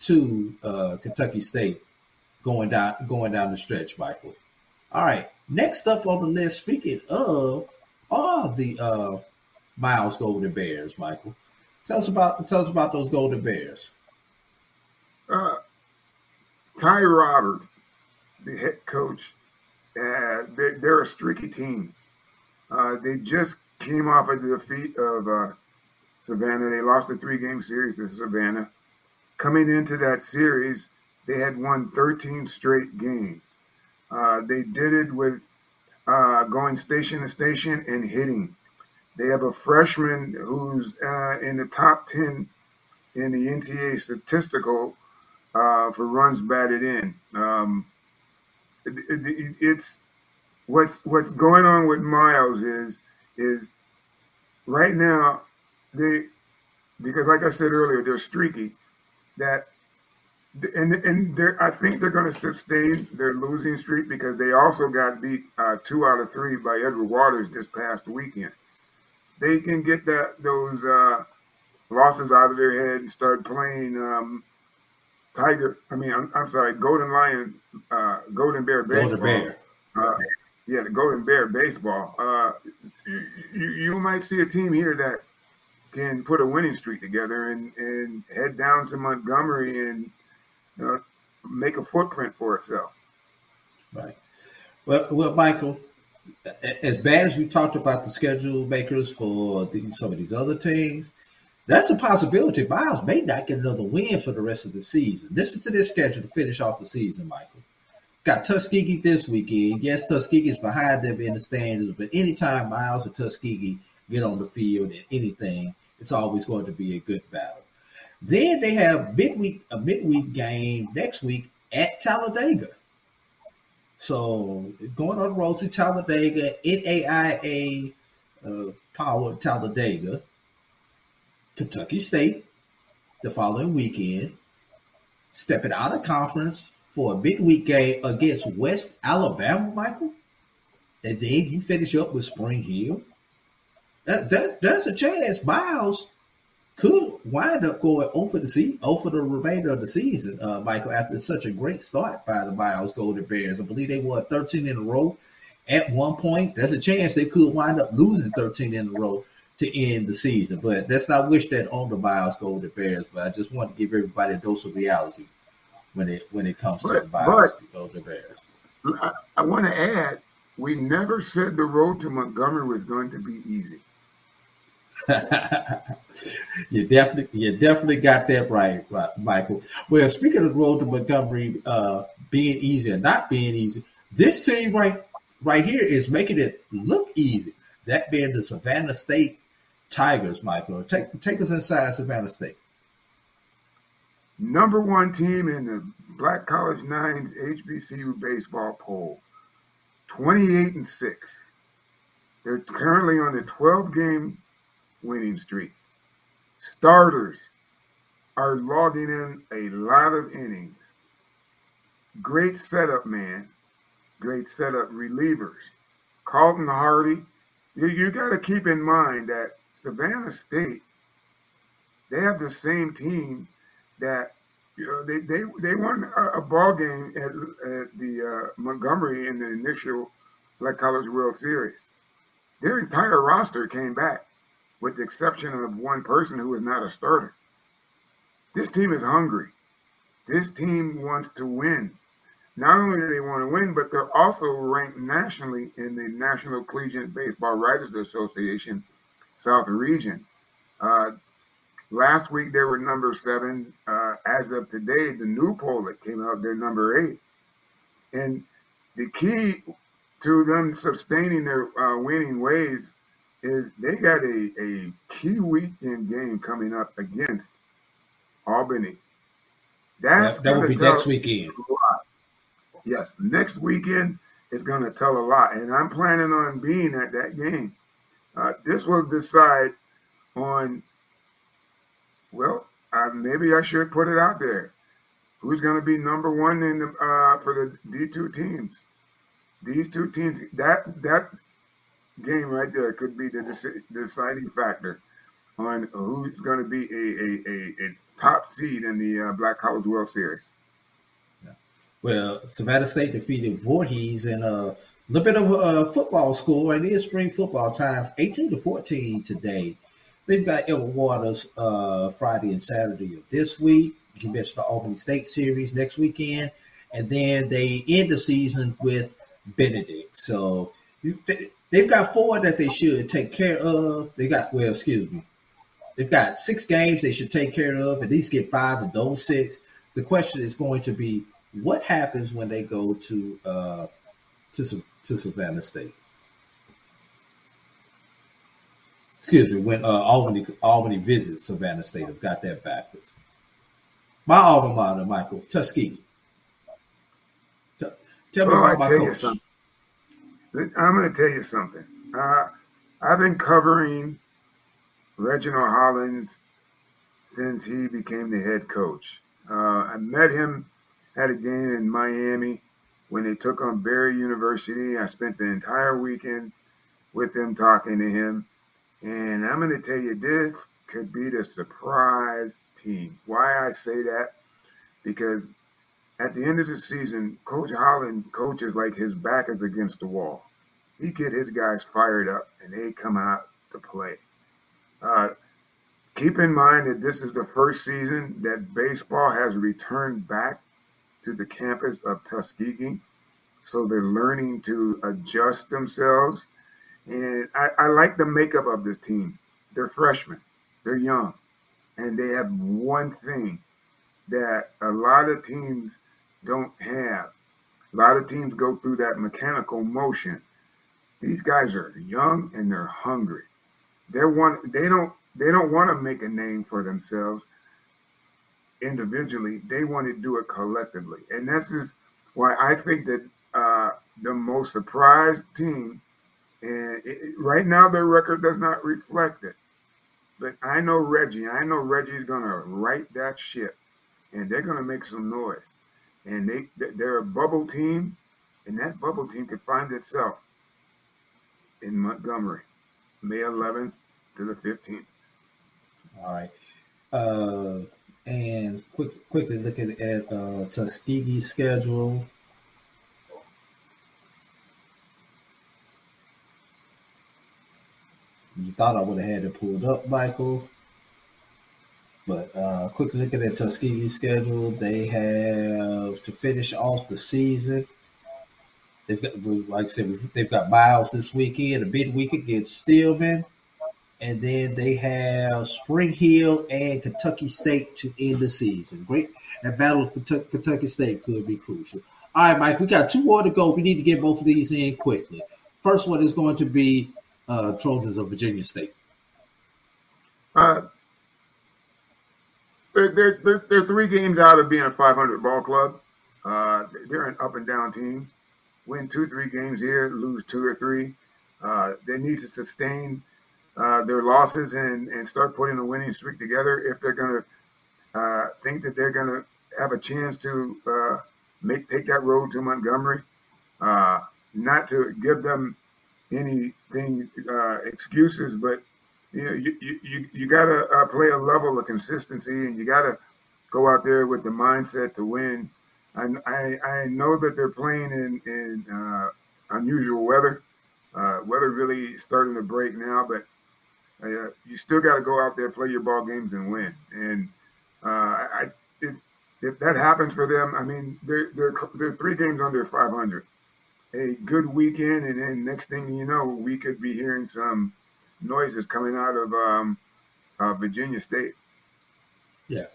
to uh, Kentucky State going down going down the stretch, Michael. All right, next up on the list, speaking of all the uh, Miles Golden Bears, Michael, tell us about tell us about those Golden Bears. Uh, Ty Roberts, the head coach uh, they're, they're, a streaky team. Uh, they just came off of the defeat of uh, Savannah. They lost a three-game series to Savannah. Coming into that series, they had won 13 straight games. Uh, they did it with uh, going station to station and hitting. They have a freshman who's uh, in the top 10 in the NTA statistical for runs batted in. Um, it's what's what's going on with Miles is is right now they because like I said earlier they're streaky that and and they're, I think they're going to sustain their losing streak because they also got beat uh, two out of three by Edward Waters this past weekend. They can get that those uh, losses out of their head and start playing um, Tiger. I mean, I'm, I'm sorry, Golden Lion, uh, Golden Bear baseball. Golden Bear. Uh, yeah, the Golden Bear baseball. Uh, you, you might see a team here that can put a winning streak together and, and head down to Montgomery and uh, make a footprint for itself. Right. Well, well, Michael, as bad as we talked about the schedule makers for the, some of these other teams, that's a possibility. Miles may not get another win for the rest of the season. Listen to this schedule to finish off the season, Michael. Got Tuskegee this weekend. Yes, Tuskegee's behind them in the standings, but anytime Miles or Tuskegee get on the field and anything, it's always going to be a good battle. Then they have midweek a midweek game next week at Talladega. So going on the road to Talladega, NAIA uh, powered Talladega. Kentucky State the following weekend, stepping out of conference for a midweek game against West Alabama, Michael, and then you finish up with Spring Hill. That, that there's a chance Miles could wind up going over the season, over the remainder of the season, uh, Michael, after such a great start by the Miles Golden Bears. I believe they won 13 in a row at one point. There's a chance they could wind up losing 13 in a row to end the season. But let's not wish that on the Miles Golden Bears. But I just want to give everybody a dose of reality when it when it comes to the But, Miles but Golden Bears. I, I want to add, we never said the road to Montgomery was going to be easy. you definitely you definitely got that right, right, Michael. Well, speaking of the road to Montgomery uh, being easy and not being easy, this team right right here is making it look easy. That being the Savannah State Tigers, Michael. Take take us inside Savannah State. Number one team in the Black College Nines HBCU baseball poll, 28 and 6. They're currently on a 12 game winning streak. Starters are logging in a lot of innings. Great setup man, great setup relievers. Carlton Hardy, you, you got to keep in mind that Savannah State, they have the same team that you know they they, they won a, a ball game at, at the uh, Montgomery in the initial Black College World Series. Their entire roster came back, with the exception of one person who was not a starter. This team is hungry. This team wants to win. Not only do they want to win, but they're also ranked nationally in the National Collegiate Baseball Writers Association South Region. Uh, Last week they were number seven. Uh, as of today, the new poll that came out, they're number eight. And the key to them sustaining their uh, winning ways is they got a, a key weekend game coming up against Albany. That's That, that will be tell next weekend. a lot. Yes, next weekend is going to tell a lot, and I'm planning on being at that game. Uh, this will decide on well, uh, maybe I should put it out there. Who's going to be number one in the uh, for the D two teams? These two teams. That that game right there could be the deci- deciding factor on who's going to be a, a, a, a top seed in the uh, Black College World Series. Well, Savannah State defeated Voorhees in a little bit of a football school. and It is spring football time, 18 to 14 today. They've got Edward Waters uh, Friday and Saturday of this week. You can mentioned the Albany State series next weekend. And then they end the season with Benedict. So they've got four that they should take care of. They got, well, excuse me. They've got six games they should take care of, at least get five of those six. The question is going to be what happens when they go to uh, to to Savannah State? Excuse me, when uh, Albany Albany visits Savannah State, I've got that backwards. My alma mater, Michael Tuskegee. T- tell me Well, I about my tell you coach. something. I'm going to tell you something. Uh, I've been covering Reginald Hollins since he became the head coach. Uh, I met him at a game in Miami when they took on Barry University. I spent the entire weekend with them talking to him. And I'm going to tell you, this could be the surprise team. Why I say that? Because at the end of the season, Coach Holland coaches like his back is against the wall. He get his guys fired up and they come out to play. Uh, keep in mind that this is the first season that baseball has returned back to the campus of Tuskegee. So they're learning to adjust themselves. And I, I like the makeup of this team. They're freshmen, they're young, and they have one thing that a lot of teams don't have. A lot of teams go through that mechanical motion. These guys are young and they're hungry. They want they don't they don't want to make a name for themselves individually. They want to do it collectively. And this is why I think that uh, the most surprised team, and it, right now their record does not reflect it. But I know Reggie. I know Reggie's gonna right that ship, and they're gonna make some noise. And they they're a bubble team, and that bubble team could find itself in Montgomery, May 11th to the 15th. All right. Uh, and quick, quickly looking at uh, schedule. You thought I would have had it pulled up, Michael. But uh, quickly looking at Tuskegee's schedule, they have to finish off the season. They've got, like I said, they've got Miles this weekend, a big week against Stillman, and then they have Spring Hill and Kentucky State to end the season. Great, that battle of Kentucky State could be crucial. All right, Mike, we got two more to go. We need to get both of these in quickly. First one is going to be uh, Trojans of Virginia State. Uh, they're, they're, they're, three games out of being a 500 ball club. Uh, they're an up and down team. Win two, three games here, lose two or three. Uh, they need to sustain uh, their losses and, and start putting a winning streak together if they're going to uh, think that they're going to have a chance to uh, make take that road to Montgomery. not to give them anything excuses, but you know, you you, you got to uh, play a level of consistency, and you got to go out there with the mindset to win. And I I know that they're playing in in uh, unusual weather. Uh, weather really starting to break now, but you still got to go out there, play your ball games, and win. And uh, I if, if that happens for them, I mean they're they're they're three games under 500. A good weekend, and then next thing you know, we could be hearing some noises coming out of um, uh, Virginia State. Yeah,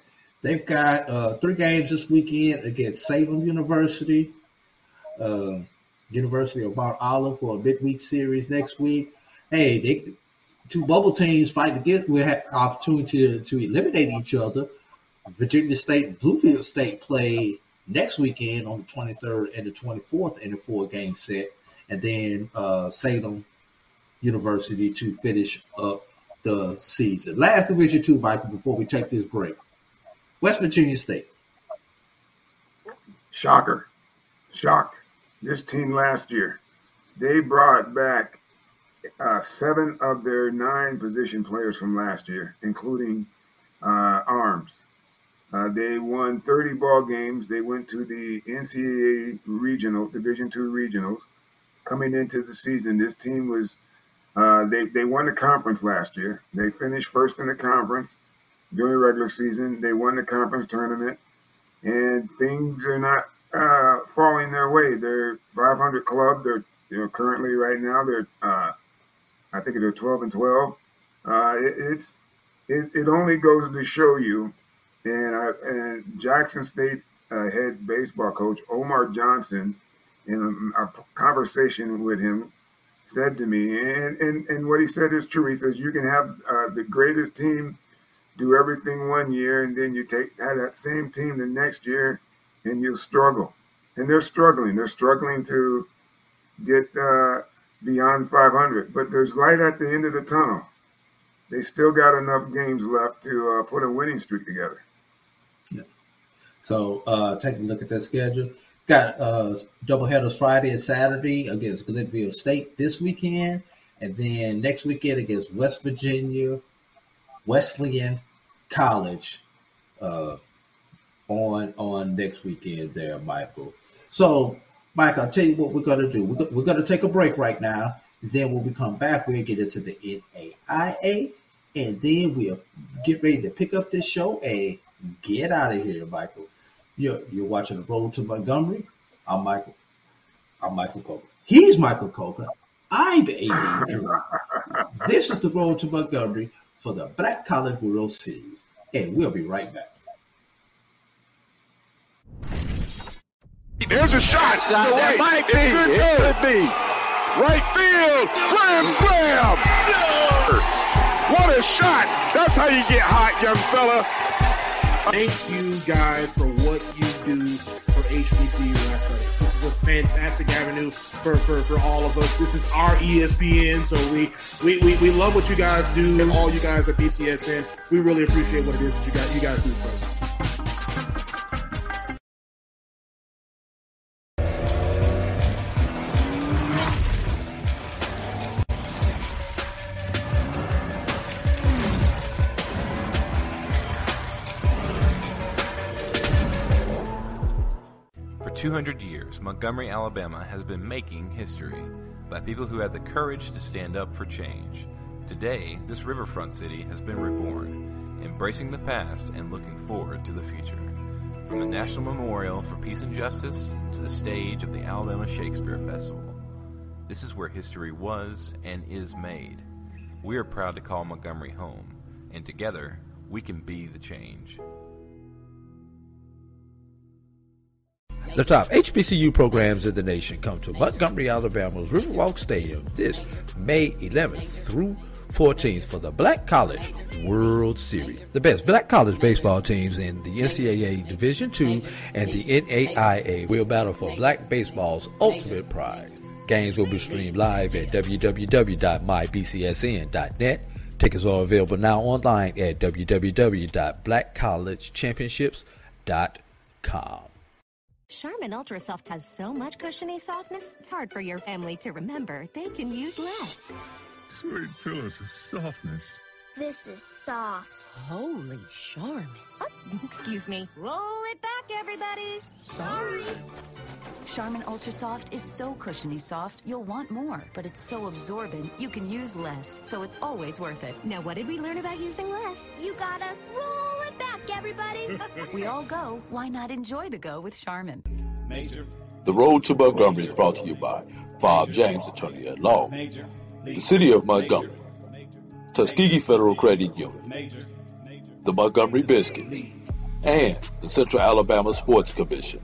they've got uh, three games this weekend against Salem University, uh, University of Mount Olive for a midweek series next week. Hey, they two bubble teams fight against. We have opportunity to, to eliminate each other. Virginia State and Bluefield State play next weekend on the 23rd and the 24th in a four game set. And then uh, Salem University to finish up the season. Last Division Two, Michael, before we take this break. West Virginia State. Shocker. Shocked. This team last year, they brought back uh, seven of their nine position players from last year, including uh, arms. Uh, they won 30 ball games. They went to the NCAA regional, Division two regionals. Coming into the season, this team was uh, they they won the conference last year. They finished first in the conference during regular season. They won the conference tournament, and things are not uh, falling their way. They're 500 club. They're you know currently right now they're uh, I think it was 12 and 12. Uh, it, it's it, it only goes to show you, and I, and Jackson State uh, head baseball coach Omar Johnson in a, a conversation with him said to me, and, and, and what he said is true. He says you can have uh, the greatest team do everything one year, and then you take have that same team the next year, and you'll struggle. And they're struggling. They're struggling to get uh, beyond 500. But there's light at the end of the tunnel. They still got enough games left to uh, put a winning streak together. Yeah. So uh, taking a look at that schedule, Got uh double headers Friday and Saturday against Glenville State this weekend, and then next weekend against West Virginia Wesleyan College uh on on next weekend there, Michael. So, Mike, I'll tell you what we're gonna do. We're, we're gonna take a break right now. Then when we come back, we'll get into the NAIA, and then we'll get ready to pick up this show and get out of here, Michael. You're, you're watching The Road to Montgomery. I'm Michael. I'm Michael Coker. He's Michael Coker. I'm A.D. Drew. this is The Road to Montgomery for the Black College World Series. And we'll be right back. There's a shot. shot to right. Might be. It could, it could be. Right field. Grand slam. No. What a shot. That's how you get hot, young fella. Thank you guys for what you do for HBCU athletics. This is a fantastic avenue for, for, for all of us. This is our ESPN, so we, we, we, we love what you guys do and all you guys at BCSN. We really appreciate what it is that you guys, you guys do for us. 200 years, Montgomery, Alabama has been making history by people who had the courage to stand up for change. Today, this riverfront city has been reborn, embracing the past and looking forward to the future. From the National Memorial for Peace and Justice to the stage of the Alabama Shakespeare Festival, this is where history was and is made. We are proud to call Montgomery home, and together we can be the change. The top HBCU programs in the nation come to Montgomery, Alabama's Riverwalk Stadium this May 11th through 14th for the Black College World Series. The best black college baseball teams in the NCAA Division II and the NAIA will battle for black baseball's ultimate prize. Games will be streamed live at www.mybcsn.net. Tickets are available now online at www.blackcollegechampionships.com. Charmin Ultra Soft has so much cushiony softness, it's hard for your family to remember. They can use less. Sweet pillows of softness. This is soft. Holy Charmin. Oh, excuse me. Roll it back, everybody. Sorry. Charmin Ultra Soft is so cushiony soft, you'll want more, but it's so absorbent, you can use less, so it's always worth it. Now, what did we learn about using less? You gotta roll it back, everybody. we all go, why not enjoy the go with Charmin? Major. The Road to Montgomery is brought to you by Bob James, attorney at law, Major. the City of Montgomery, Tuskegee Federal Credit Union, the Montgomery Biscuits, and the Central Alabama Sports Commission.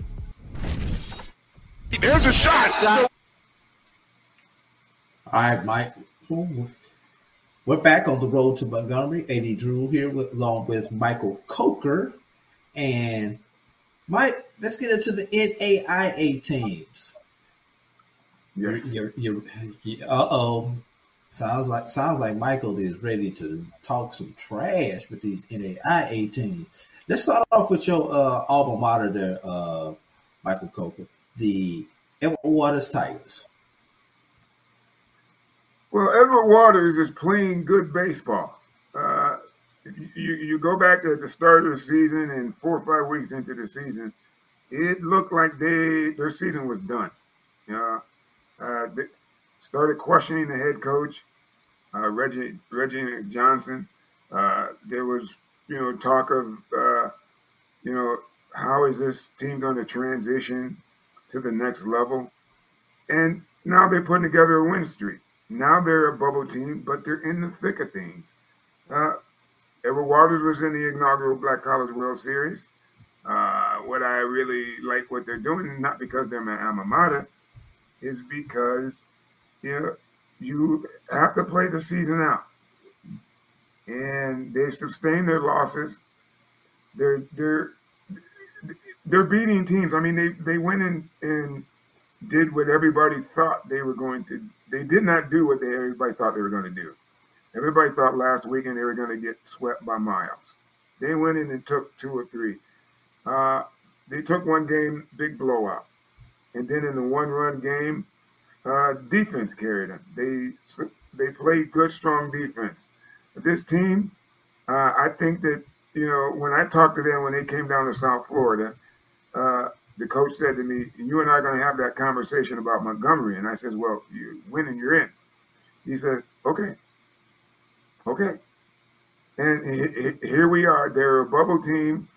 There's a shot. All right, Mike. We're back on the road to Montgomery. AD Drew here with, along with Michael Coker. And Mike, let's get into the NAIA teams. Yes. You're, you're, you're, uh-oh. Sounds like sounds like Michael is ready to talk some trash with these NAIA teams. Let's start off with your uh, alma mater there, uh, Michael Coker, the Edward Waters Tigers. Well, Edward Waters is playing good baseball. Uh, you, you go back to the start of the season and four or five weeks into the season, it looked like they their season was done. Uh, uh, started questioning the head coach, uh, Reggie Reggie Johnson. Uh, there was you know talk of uh, you know how is this team going to transition to the next level, and now they're putting together a win streak. Now they're a bubble team, but they're in the thick of things. Uh, Edward Waters was in the inaugural Black College World Series. Uh, what I really like what they're doing, not because they're my alma mater, is because you you have to play the season out. And they've sustained their losses. They're they're they're beating teams. I mean, they they went in and did what everybody thought they were going to. They did not do what they, everybody thought they were going to do. Everybody thought last weekend they were going to get swept by miles. They went in and took two or three. Uh, they took one game, big blowout, and then in the one-run game, uh, defense carried them. They they played good, strong defense. This team, uh, I think that you know when I talked to them when they came down to South Florida, uh, the coach said to me, "You and I are going to have that conversation about Montgomery." And I says, "Well, you win and you're in." He says, "Okay, okay." And he, he, here we are. They're a bubble team.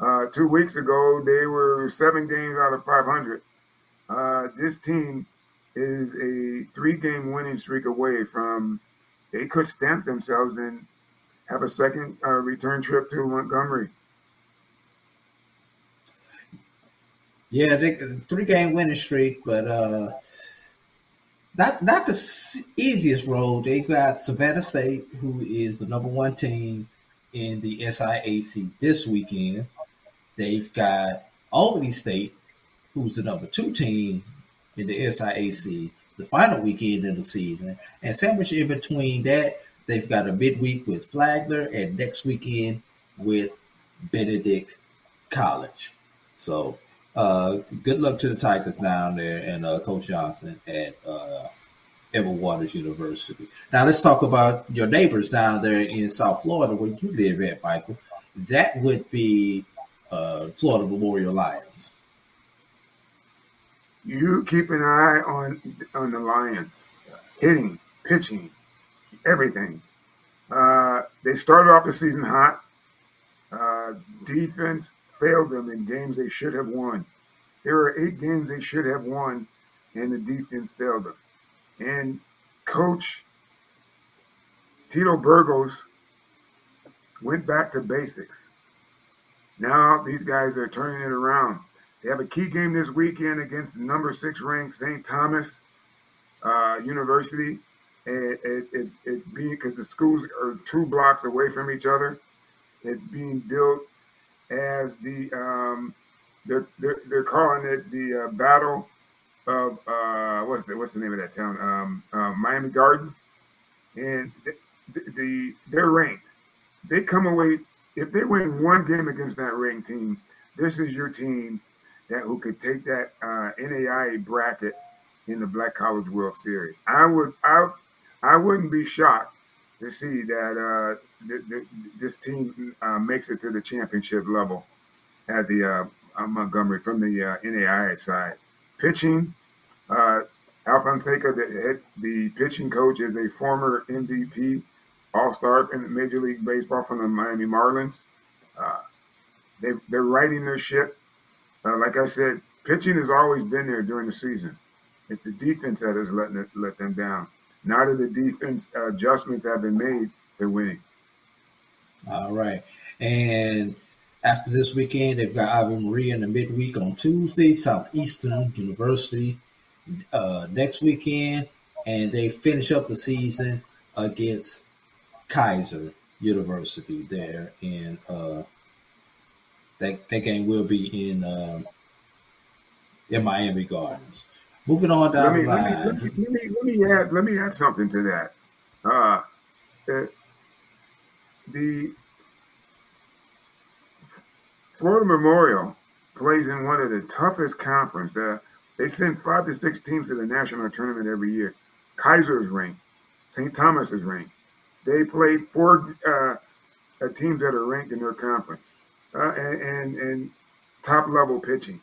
Uh, two weeks ago, they were seven games out of 500. Uh, this team is a three-game winning streak away from. They could stamp themselves and have a second uh, return trip to Montgomery. Yeah, they, three game winning streak, but uh, not not the easiest road. They got Savannah State, who is the number one team in the SIAC this weekend. They've got Albany State, who's the number two team in the SIAC the final weekend of the season. And sandwiched in between that, they've got a midweek with Flagler and next weekend with Benedict College. So uh, good luck to the Tigers down there and uh, Coach Johnson at uh, Waters University. Now let's talk about your neighbors down there in South Florida where you live at, Michael. That would be uh, Florida Memorial Lions. You keep an eye on on the Lions, hitting, pitching, everything. Uh, they started off the season hot. Uh, defense failed them in games they should have won. There are eight games they should have won, and the defense failed them. And coach Tito Burgos went back to basics. Now these guys are turning it around. They have a key game this weekend against the number six ranked St. Thomas uh, University. It, it, it, it's being because the schools are two blocks away from each other. It's being built as the um, they're, they're, they're calling it the uh, Battle of uh, what's the what's the name of that town? Um, uh, Miami Gardens, and the, the they're ranked. They come away if they win one game against that ranked team. This is your team that who could take that uh, NAIA bracket in the Black College World Series. I would I I wouldn't be shocked to see that uh, th- th- this team uh, makes it to the championship level at the uh, uh Montgomery from the uh, NAIA side. Pitching, uh, Al Fonseca, the, the pitching coach, is a former MVP, All Star in Major League Baseball from the Miami Marlins. They, they're riding their ship. Uh, like I said, pitching has always been there during the season. It's the defense that has let, let them down. Now that the defense adjustments have been made, they're winning. All right. And after this weekend, they've got Ave Maria in the midweek on Tuesday, Southeastern University uh, next weekend, and they finish up the season against Keiser University there in uh, that that game will be in um, in Miami Gardens. Moving on down let me, the line. Let me, let, me, let, me, add let me add something to that. Uh, uh, the Florida Memorial plays in one of the toughest conferences. Uh, they send five to six teams to the national tournament every year. Keiser's ranked. St. Thomas is ranked. They play four uh, teams that are ranked in their conference uh, and, and, and top level pitching.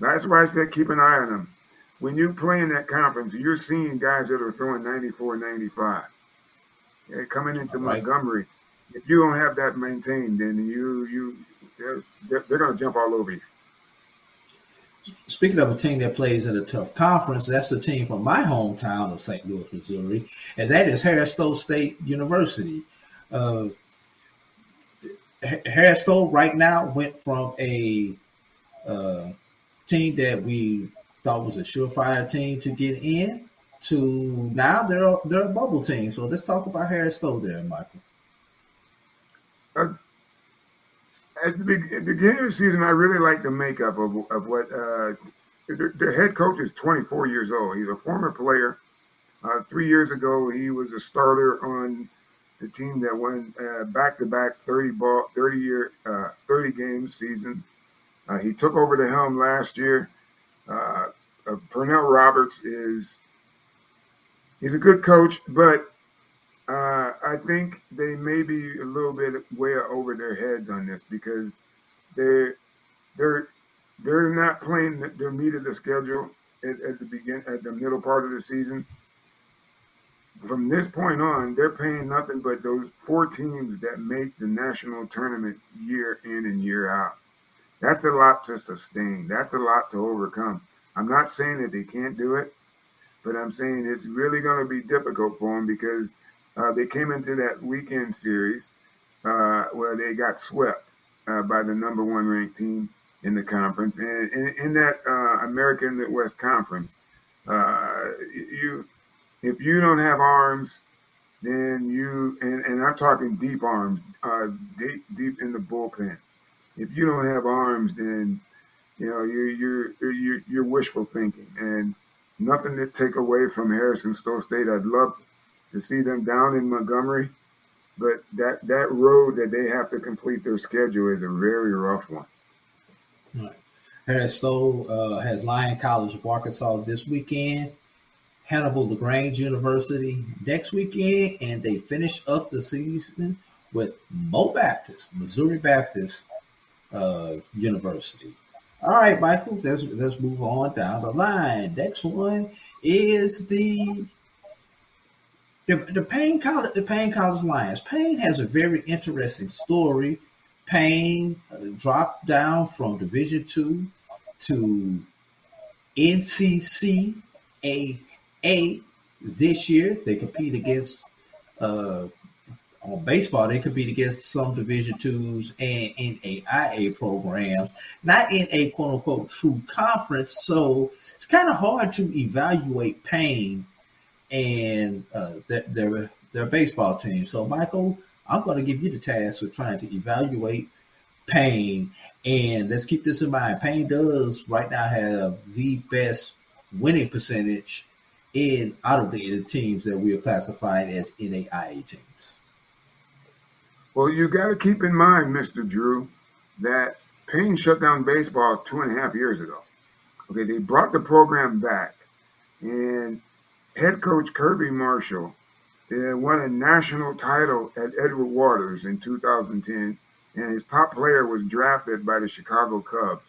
That's why I said keep an eye on them. When you play in that conference, you're seeing guys that are throwing 94, 95. Yeah, coming into right. Montgomery, if you don't have that maintained, then you you they're, they're, they're going to jump all over you. Speaking of a team that plays in a tough conference, that's the team from my hometown of St. Louis, Missouri, and that is Harris Stowe State University. Uh, Harris Stowe right now went from a uh, team that we thought was a surefire team to get in to now they're a, they're a bubble team. So let's talk about Harris Stowe there, Michael. Uh, at the, beginning of the season, I really like the makeup of, of what uh, the, the, head coach is 24 years old. He's a former player. Uh, three years ago, he was a starter on the team that won back to back 30 ball 30 year uh, 30 game seasons. Uh, he took over the helm last year. Uh, uh, Pernell Roberts is he's a good coach, but uh, I think they may be a little bit way over their heads on this because they're they're they're not playing their meat of the schedule at, at the begin at the middle part of the season from this point on, they're paying nothing but those four teams that make the national tournament year in and year out. That's a lot to sustain. That's a lot to overcome. I'm not saying that they can't do it, but I'm saying it's really going to be difficult for them because uh, they came into that weekend series uh, where they got swept uh, by the number one ranked team in the conference. And in that uh, American Midwest Conference, uh, you if you don't have arms, then you and, and I'm talking deep arms, uh, deep deep in the bullpen. If you don't have arms, then you know you're you're you're, you're wishful thinking, and nothing to take away from Harrison Stowe State. I'd love to see them down in Montgomery, but that that road that they have to complete their schedule is a very rough one. Right. Harris Stowe uh, has Lyon College of Arkansas this weekend. Hannibal LaGrange University next weekend, and they finish up the season with Mo Baptist, Missouri Baptist uh, University. All right, Michael, let's let's move on down the line. Next one is the the, the Paine College the Paine College Lions. Paine has a very interesting story. Paine uh, dropped down from Division two to NCCAA this year. They compete against uh, on baseball. They compete against some Division twos and NAIA programs, not in a quote unquote true conference. So it's kind of hard to evaluate Paine and uh, their, their baseball team. So Michael, I'm going to give you the task of trying to evaluate Paine. And let's keep this in mind. Paine does right now have the best winning percentage in of the in the teams that we are classifying as NAIA teams. Well, you got to keep in mind, Mr. Drew, that Paine shut down baseball two and a half years ago. Okay, they brought the program back, and head coach Kirby Marshall won a national title at Edward Waters in 2010, and his top player was drafted by the Chicago Cubs.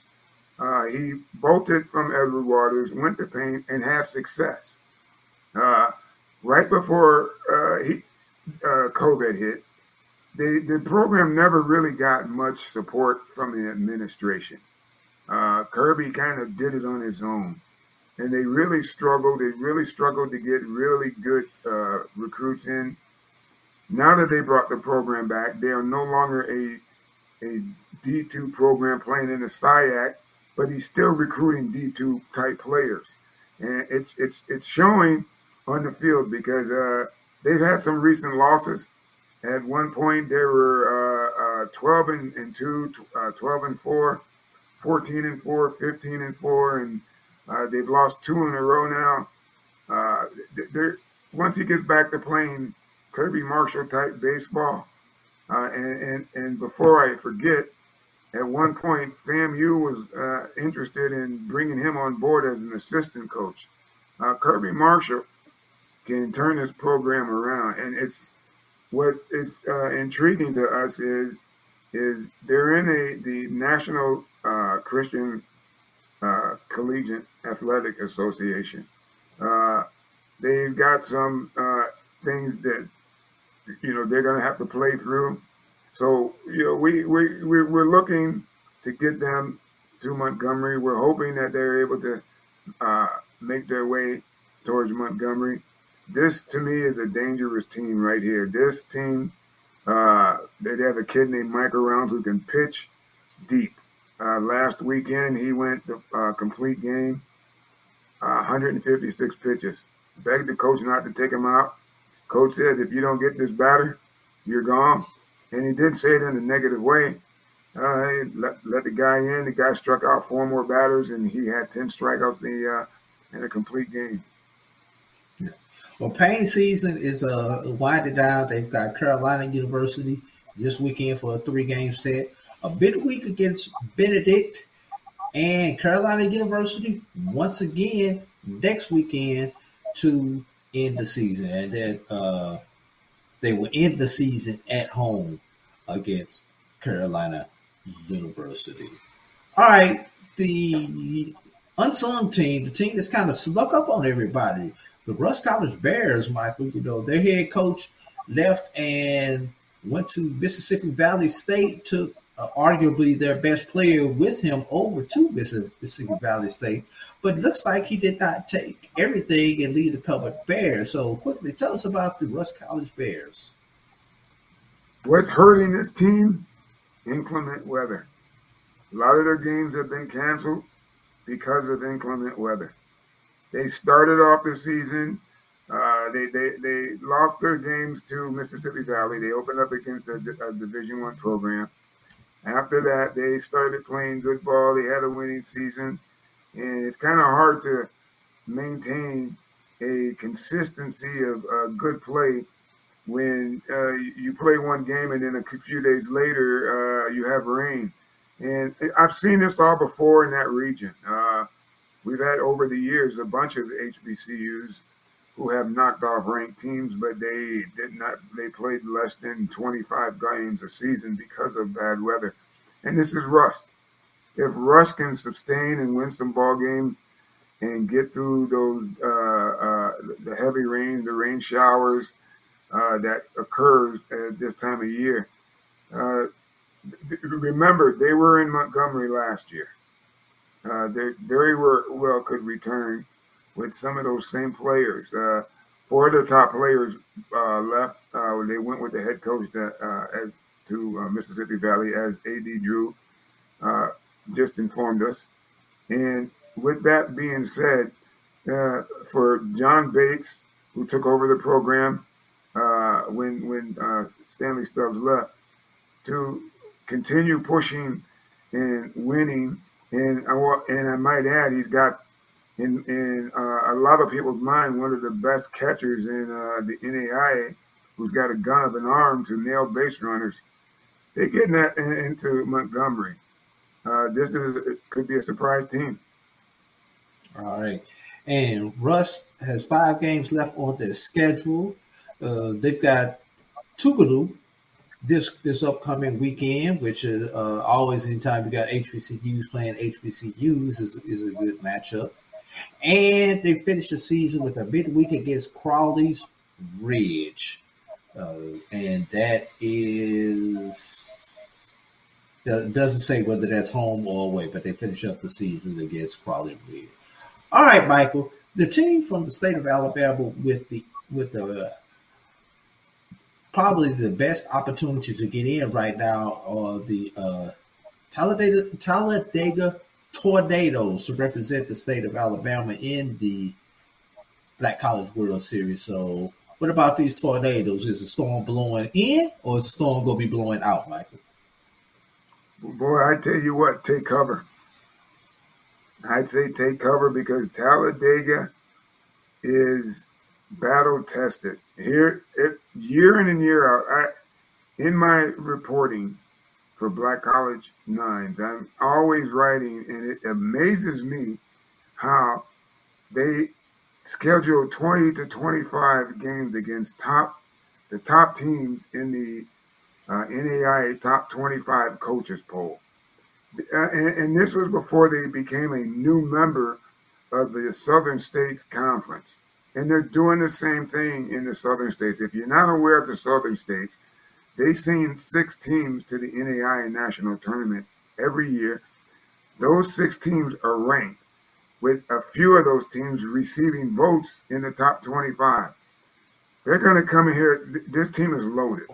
Uh, he bolted from Edward Waters, went to Paine, and had success. Uh, right before uh, he, uh, COVID hit, the, the program never really got much support from the administration. Uh, Kirby kind of did it on his own. And they really struggled. They really struggled to get really good uh, recruits in. Now that they brought the program back, they are no longer a a D2 program playing in the SIAC, but he's still recruiting D2 type players. And it's it's it's showing on the field because uh, they've had some recent losses. At one point, they were uh, uh, 12 and, and 2, uh, 12 and 4, 14 and 4, 15 and 4, and uh, they've lost two in a row now. Uh, they're, once he gets back to playing Kirby Marshall type baseball, and, and, and before I forget, at one point, FAMU was uh, interested in bringing him on board as an assistant coach. Uh, Kirby Marshall can turn this program around, and it's what is uh, intriguing to us is is they're in a the National uh, Christian uh, Collegiate Athletic Association. Uh, they've got some uh, things that you know they're going to have to play through. So you know we we we're looking to get them to Montgomery. We're hoping that they're able to uh, make their way towards Montgomery this to me is a dangerous team right here. This team, uh, they have a kid named Michael Rounds who can pitch deep. Uh, last weekend, he went the uh, complete game, uh, 156 pitches. Begged the coach not to take him out. Coach says, if you don't get this batter, you're gone. And he did say it in a negative way. Uh, let, let the guy in. The guy struck out four more batters, and he had 10 strikeouts in, the, uh, in a complete game. Well, Paine season is uh, winding down. They've got Carolina University this weekend for a three game set. A bit week against Benedict and Carolina University once again next weekend to end the season. And then uh, they will end the season at home against Carolina University. All right, the unsung team, the team that's kind of snuck up on everybody the Rust College Bears, Michael, you know, their head coach left and went to Mississippi Valley State, took uh, arguably their best player with him over to Mississippi Valley State, but looks like he did not take everything and leave the covered Bears. So, quickly, tell us about the Rust College Bears. What's hurting this team? Inclement weather. A lot of their games have been canceled because of inclement weather. They started off the season. Uh, they, they they lost their games to Mississippi Valley. They opened up against a, a Division One program. After that, they started playing good ball. They had a winning season, and it's kind of hard to maintain a consistency of uh, good play when uh, you play one game and then a few days later uh, you have rain. And I've seen this all before in that region. We've had over the years a bunch of HBCUs who have knocked off ranked teams, but they did not. They played less than 25 games a season because of bad weather, and this is rust. if rust can sustain and win some ball games and get through those uh, uh, the heavy rain, the rain showers uh, that occurs at this time of year. Uh, remember, they were in Montgomery last year. Uh, they very well could return with some of those same players. Uh, four of the top players uh, left. Uh, they went with the head coach that, uh, as to uh, Mississippi Valley, as AD Drew just informed us. And with that being said, for John Bates, who took over the program when when Stanley Stubbs left, to continue pushing and winning. And I and I might add, he's got in in uh, a lot of people's mind one of the best catchers in uh, the NAIA, who's got a gun of an arm to nail base runners. They're getting that in, into Montgomery. Uh, this is could be a surprise team. All right, and Rust has five games left on their schedule. Uh, they've got Tougaloo this this upcoming weekend, which is uh, always anytime you got HBCUs playing HBCUs is, is a good matchup. And they finished the season with a midweek against Crowley's Ridge. Uh, and that is doesn't say whether that's home or away, but they finish up the season against Crowley Ridge. All right, Michael. The team from the state of Alabama with the with the probably the best opportunity to get in right now are the uh, Talladega, Tornadoes to represent the state of Alabama in the Black College World Series. So, what about these tornadoes? Is the storm blowing in, or is the storm going to be blowing out, Michael? Boy, I tell you what, take cover. I'd say take cover because Talladega is battle tested. Here, it, year in and year out, I, in my reporting for Black College Nines, I'm always writing, and it amazes me how they schedule 20 to 25 games against top the top teams in the uh, NAIA top 25 coaches poll. Uh, and, and this was before they became a new member of the Southern States Conference. And they're doing the same thing in the southern states. If you're not aware of the southern states, they send six teams to the NAIA national tournament every year. Those six teams are ranked, with a few of those teams receiving votes in the top 25. They're going to come in here. This team is loaded.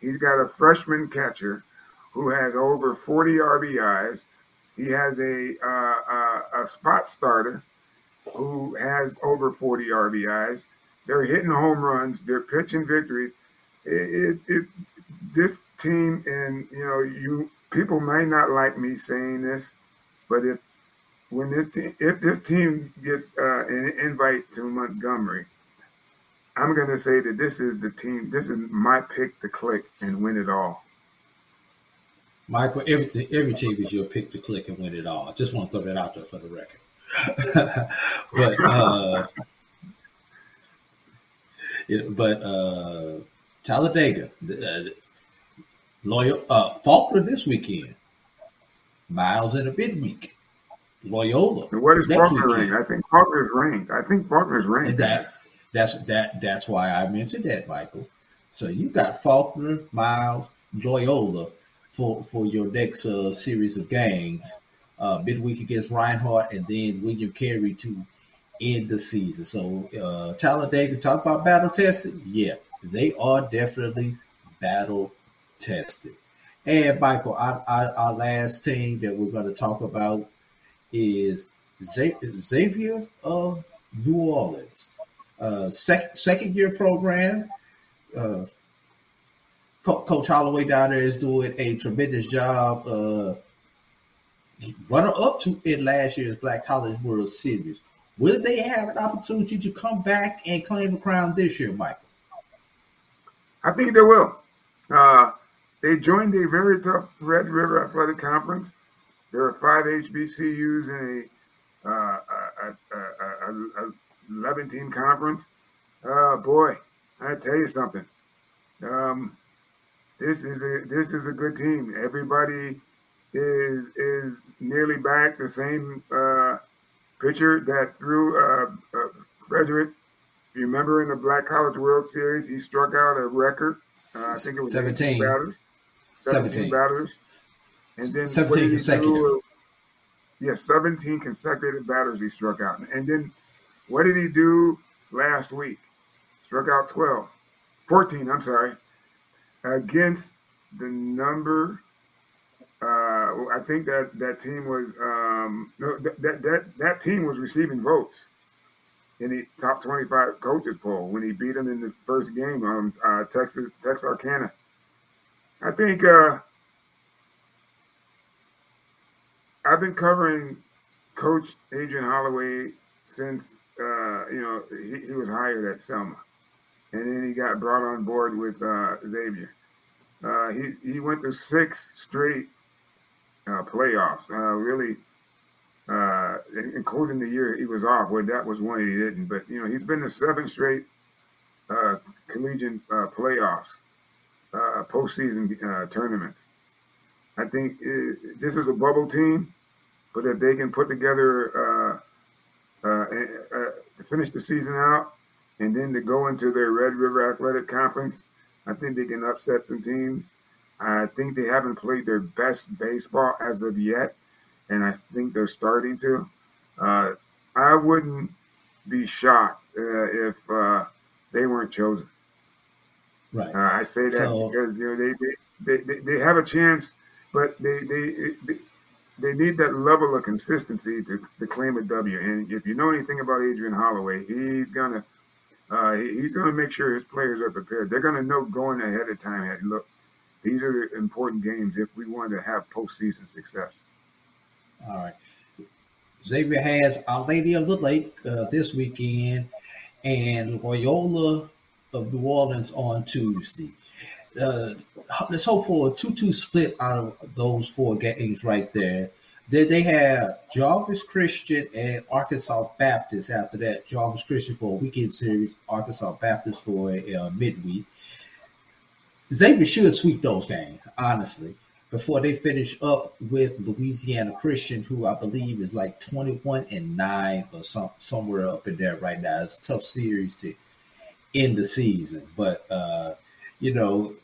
He's got a freshman catcher who has over 40 RBIs. He has a, uh, uh, a spot starter who has over 40 RBIs. They're hitting home runs. They're pitching victories. It, it, it, this team, and you know, you people may not like me saying this, but if when this team, if this team gets uh, an invite to Montgomery, I'm going to say that this is the team. This is my pick to click and win it all. Michael, every every team is your pick to click and win it all. I just want to throw that out there for the record. but uh, but uh, Talladega, uh, Loyal, uh, Faulkner this weekend, Miles in a midweek, Loyola. And what is Faulkner ranked? I think Faulkner's ranked. I think Faulkner's ranked. That's that's that that's why I mentioned that, Michael. So you got Faulkner, Miles, Loyola for for your next uh, series of games uh, midweek against Reinhardt, and then William Carey to end the season. So uh, Talladega, talk about battle tested. Yeah, they are definitely battle tested. And Michael, our, our, our last team that we're going to talk about is Xavier of New Orleans. Uh, sec- second year program. Uh, Co- Coach Holloway down there is doing a tremendous job. Uh, runner up to it last year's Black College World Series. Will they have an opportunity to come back and claim the crown this year, Michael? I think they will. Uh, they joined a very tough Red River Athletic Conference. There are five HBCUs in a, uh, a, a, a 11 team conference. Uh, boy, I tell you something. Um, this is a this is a good team. Everybody is is nearly back. The same uh, pitcher that threw uh, uh, Frederick. You remember in the Black College World Series, he struck out a record. Uh, I think it was 17. batters. 17, 17. batters. And then 17 what did he consecutive. Yes, 17 consecutive batters he struck out. And then what did he do last week? Struck out 12. 14, I'm sorry. Against the number uh, I think that that team was um, no that, that that team was receiving votes in the top 25 coaches poll when he beat them in the first game on uh, Texas Texarkana. I think uh, I've been covering Coach Adrian Holloway since uh, you know he, he was hired at Selma, and then he got brought on board with uh, Xavier. Uh, he he went through six straight uh, playoffs. Uh, really, uh, including the year he was off. Well, that was one he didn't. But you know, he's been to seven straight uh, collegiate uh, playoffs, uh, postseason uh, tournaments. I think uh this is a bubble team, but if they can put together uh, to finish the season out and then to go into their Red River Athletic Conference, I think they can upset some teams. I think they haven't played their best baseball as of yet, and I think they're starting to. Uh, I wouldn't be shocked uh, if uh, they weren't chosen. Right. Uh, I say that So- because you know they they, they, they have a chance, but they, they they they need that level of consistency to, to claim a W. And if you know anything about Adrian Holloway, he's gonna uh, he- he's gonna make sure his players are prepared. They're gonna know going ahead of time. Hey, look, these are important games if we want to have postseason success. All right. Xavier has Our Lady of the Lake uh, this weekend and Loyola of New Orleans on Tuesday. Uh, let's hope for a 2 2 split out of those four games right there. Then they have Jarvis Christian and Arkansas Baptist after that. Jarvis Christian for a weekend series, Arkansas Baptist for a uh, midweek. Xavier should sweep those games, honestly, before they finish up with Louisiana Christian, who I believe is like 21 and 9 or some, somewhere up in there right now. It's a tough series to end the season. But, uh, you know,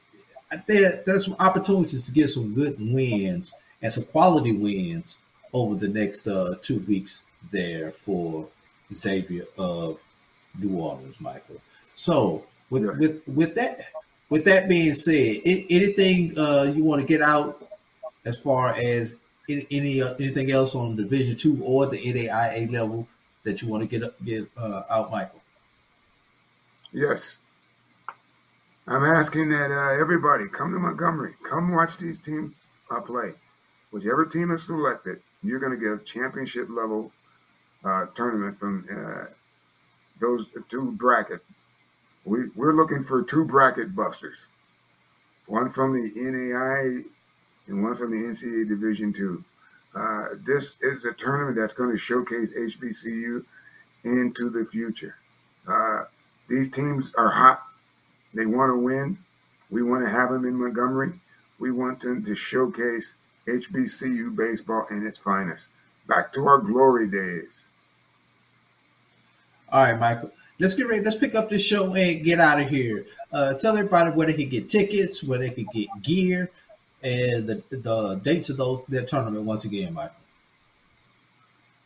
there, there's some opportunities to get some good wins and some quality wins over the next uh, two weeks there for Xavier of New Orleans, Michael. So with with with that with that being said, anything uh, you want to get out as far as any, any uh, anything else on Division two or the NAIA level that you want to get get uh, out, Michael? Yes. I'm asking that uh, everybody come to Montgomery, come watch these teams uh, play. Whichever team is selected, you're going to get a championship level uh, tournament from those two bracket. We, we're looking for two bracket busters, one from the NAI and one from the NCAA Division Two. Uh, this is a tournament that's going to showcase HBCU into the future. Uh, these teams are hot. They want to win. We want to have them in Montgomery. We want them to showcase HBCU baseball in its finest. Back to our glory days. All right, Michael. Let's get ready. Let's pick up this show and get out of here. Uh, tell everybody where they can get tickets, where they can get gear, and the the dates of those their tournament once again, Michael.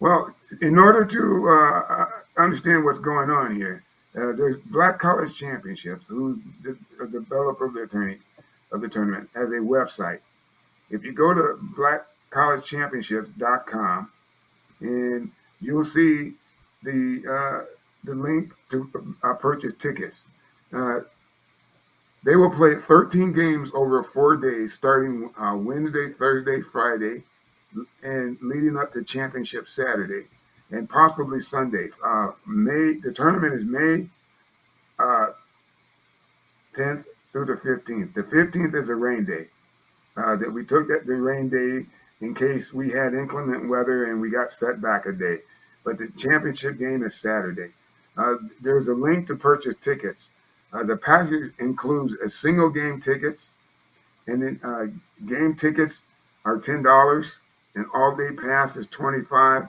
Well, in order to uh, understand what's going on here, uh, there's Black College Championships, who's the, the developer of the tournament, of the tournament, has a website. If you go to blackcollegechampionships.com, and you'll see the uh, the link to uh, purchase tickets. Uh, they will play 13 games over four days, starting uh, Wednesday, Thursday, Friday, and leading up to championship Saturday, and possibly Sunday. Uh, May the tournament is May uh, 10th through the 15th. The 15th is a rain day. Uh, that we took that the rain day in case we had inclement weather and we got set back a day. But the championship game is Saturday. Uh, there's a link to purchase tickets. Uh, the package includes a single game tickets, and then uh, game tickets are ten dollars. An all-day pass is twenty-five.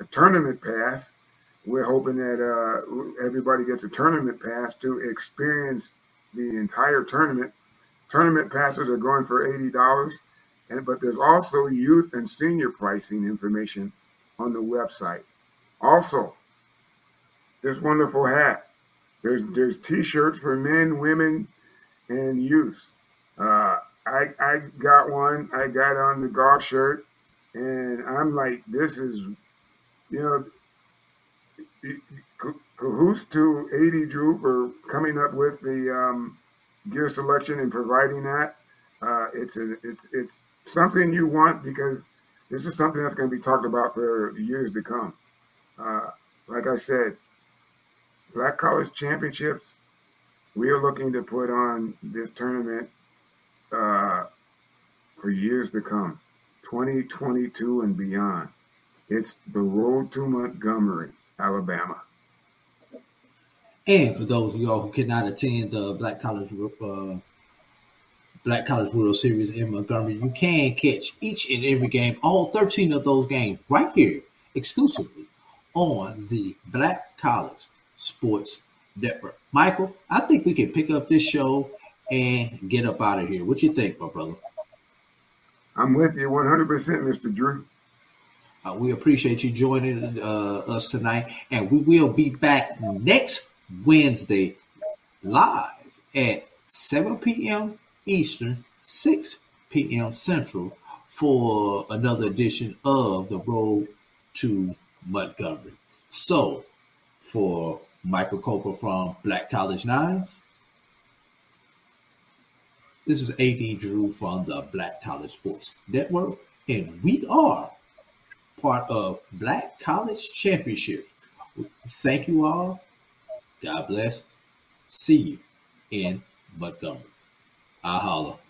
A tournament pass, we're hoping that uh, everybody gets a tournament pass to experience the entire tournament. Tournament passes are going for eighty dollars, and but there's also youth and senior pricing information on the website. Also, this wonderful hat. There's there's t-shirts for men, women, and youth. Uh, I I got one. I got on the golf shirt, and I'm like, this is, you know, cahoots to AD Drew for coming up with the um, gear selection and providing that. Uh, it's a, it's it's something you want because this is something that's going to be talked about for years to come. Uh, like I said, Black College Championships, we are looking to put on this tournament uh, for years to come, 2022 and beyond. It's the road to Montgomery, Alabama. And for those of y'all who cannot attend the Black College uh, Black College World Series in Montgomery, you can catch each and every game, all 13 of those games, right here exclusively on the Black College Sports Network. Michael, I think we can pick up this show and get up out of here. What you think, my brother? I'm with you 100%, Mr. Drew. Uh, we appreciate you joining uh, us tonight, and we will be back next Wednesday live at 7 p.m. Eastern, 6 p.m. Central for another edition of The Road to Montgomery. So, for Michael Coker from Black College Nines, this is AD Drew from the Black College Sports Network, and we are part of Black College Championship. Thank you all. God bless. See you in Montgomery. I holla.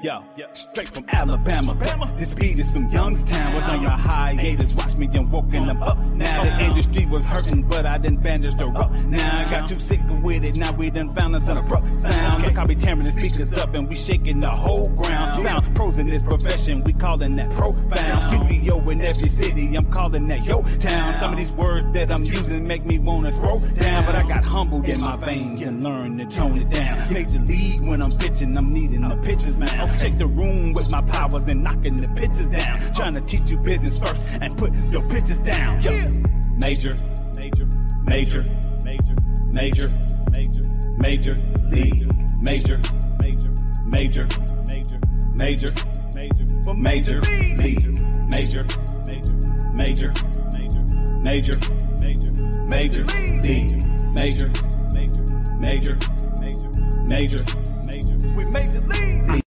Yo, straight from Alabama. This beat is from Youngstown. Was on your hiatus. Watch me and woken them up. Now the industry was hurting, but I didn't bandaged the up. Now I got too sick with it. Now we done found us on a rough sound. Look, I be tearing the speakers up and we shaking the whole ground. Found pros in this profession. We calling that profound. Studio in every city. I'm calling that yo town. Some of these words that I'm using make me wanna throw down, but I got humbled in my veins and learned to tone it down. Major league when I'm pitching, I'm needing the pitches, man. I'll shake the room with my powers and knocking the pitches down. Trying to teach you business first and put your pitches down. Yo. Major, major, major, major, major, major, major league, major, major, major, major, major, major, major league, major, major, major, major, major, major, major league, major, major, major, major, major, major. We major league.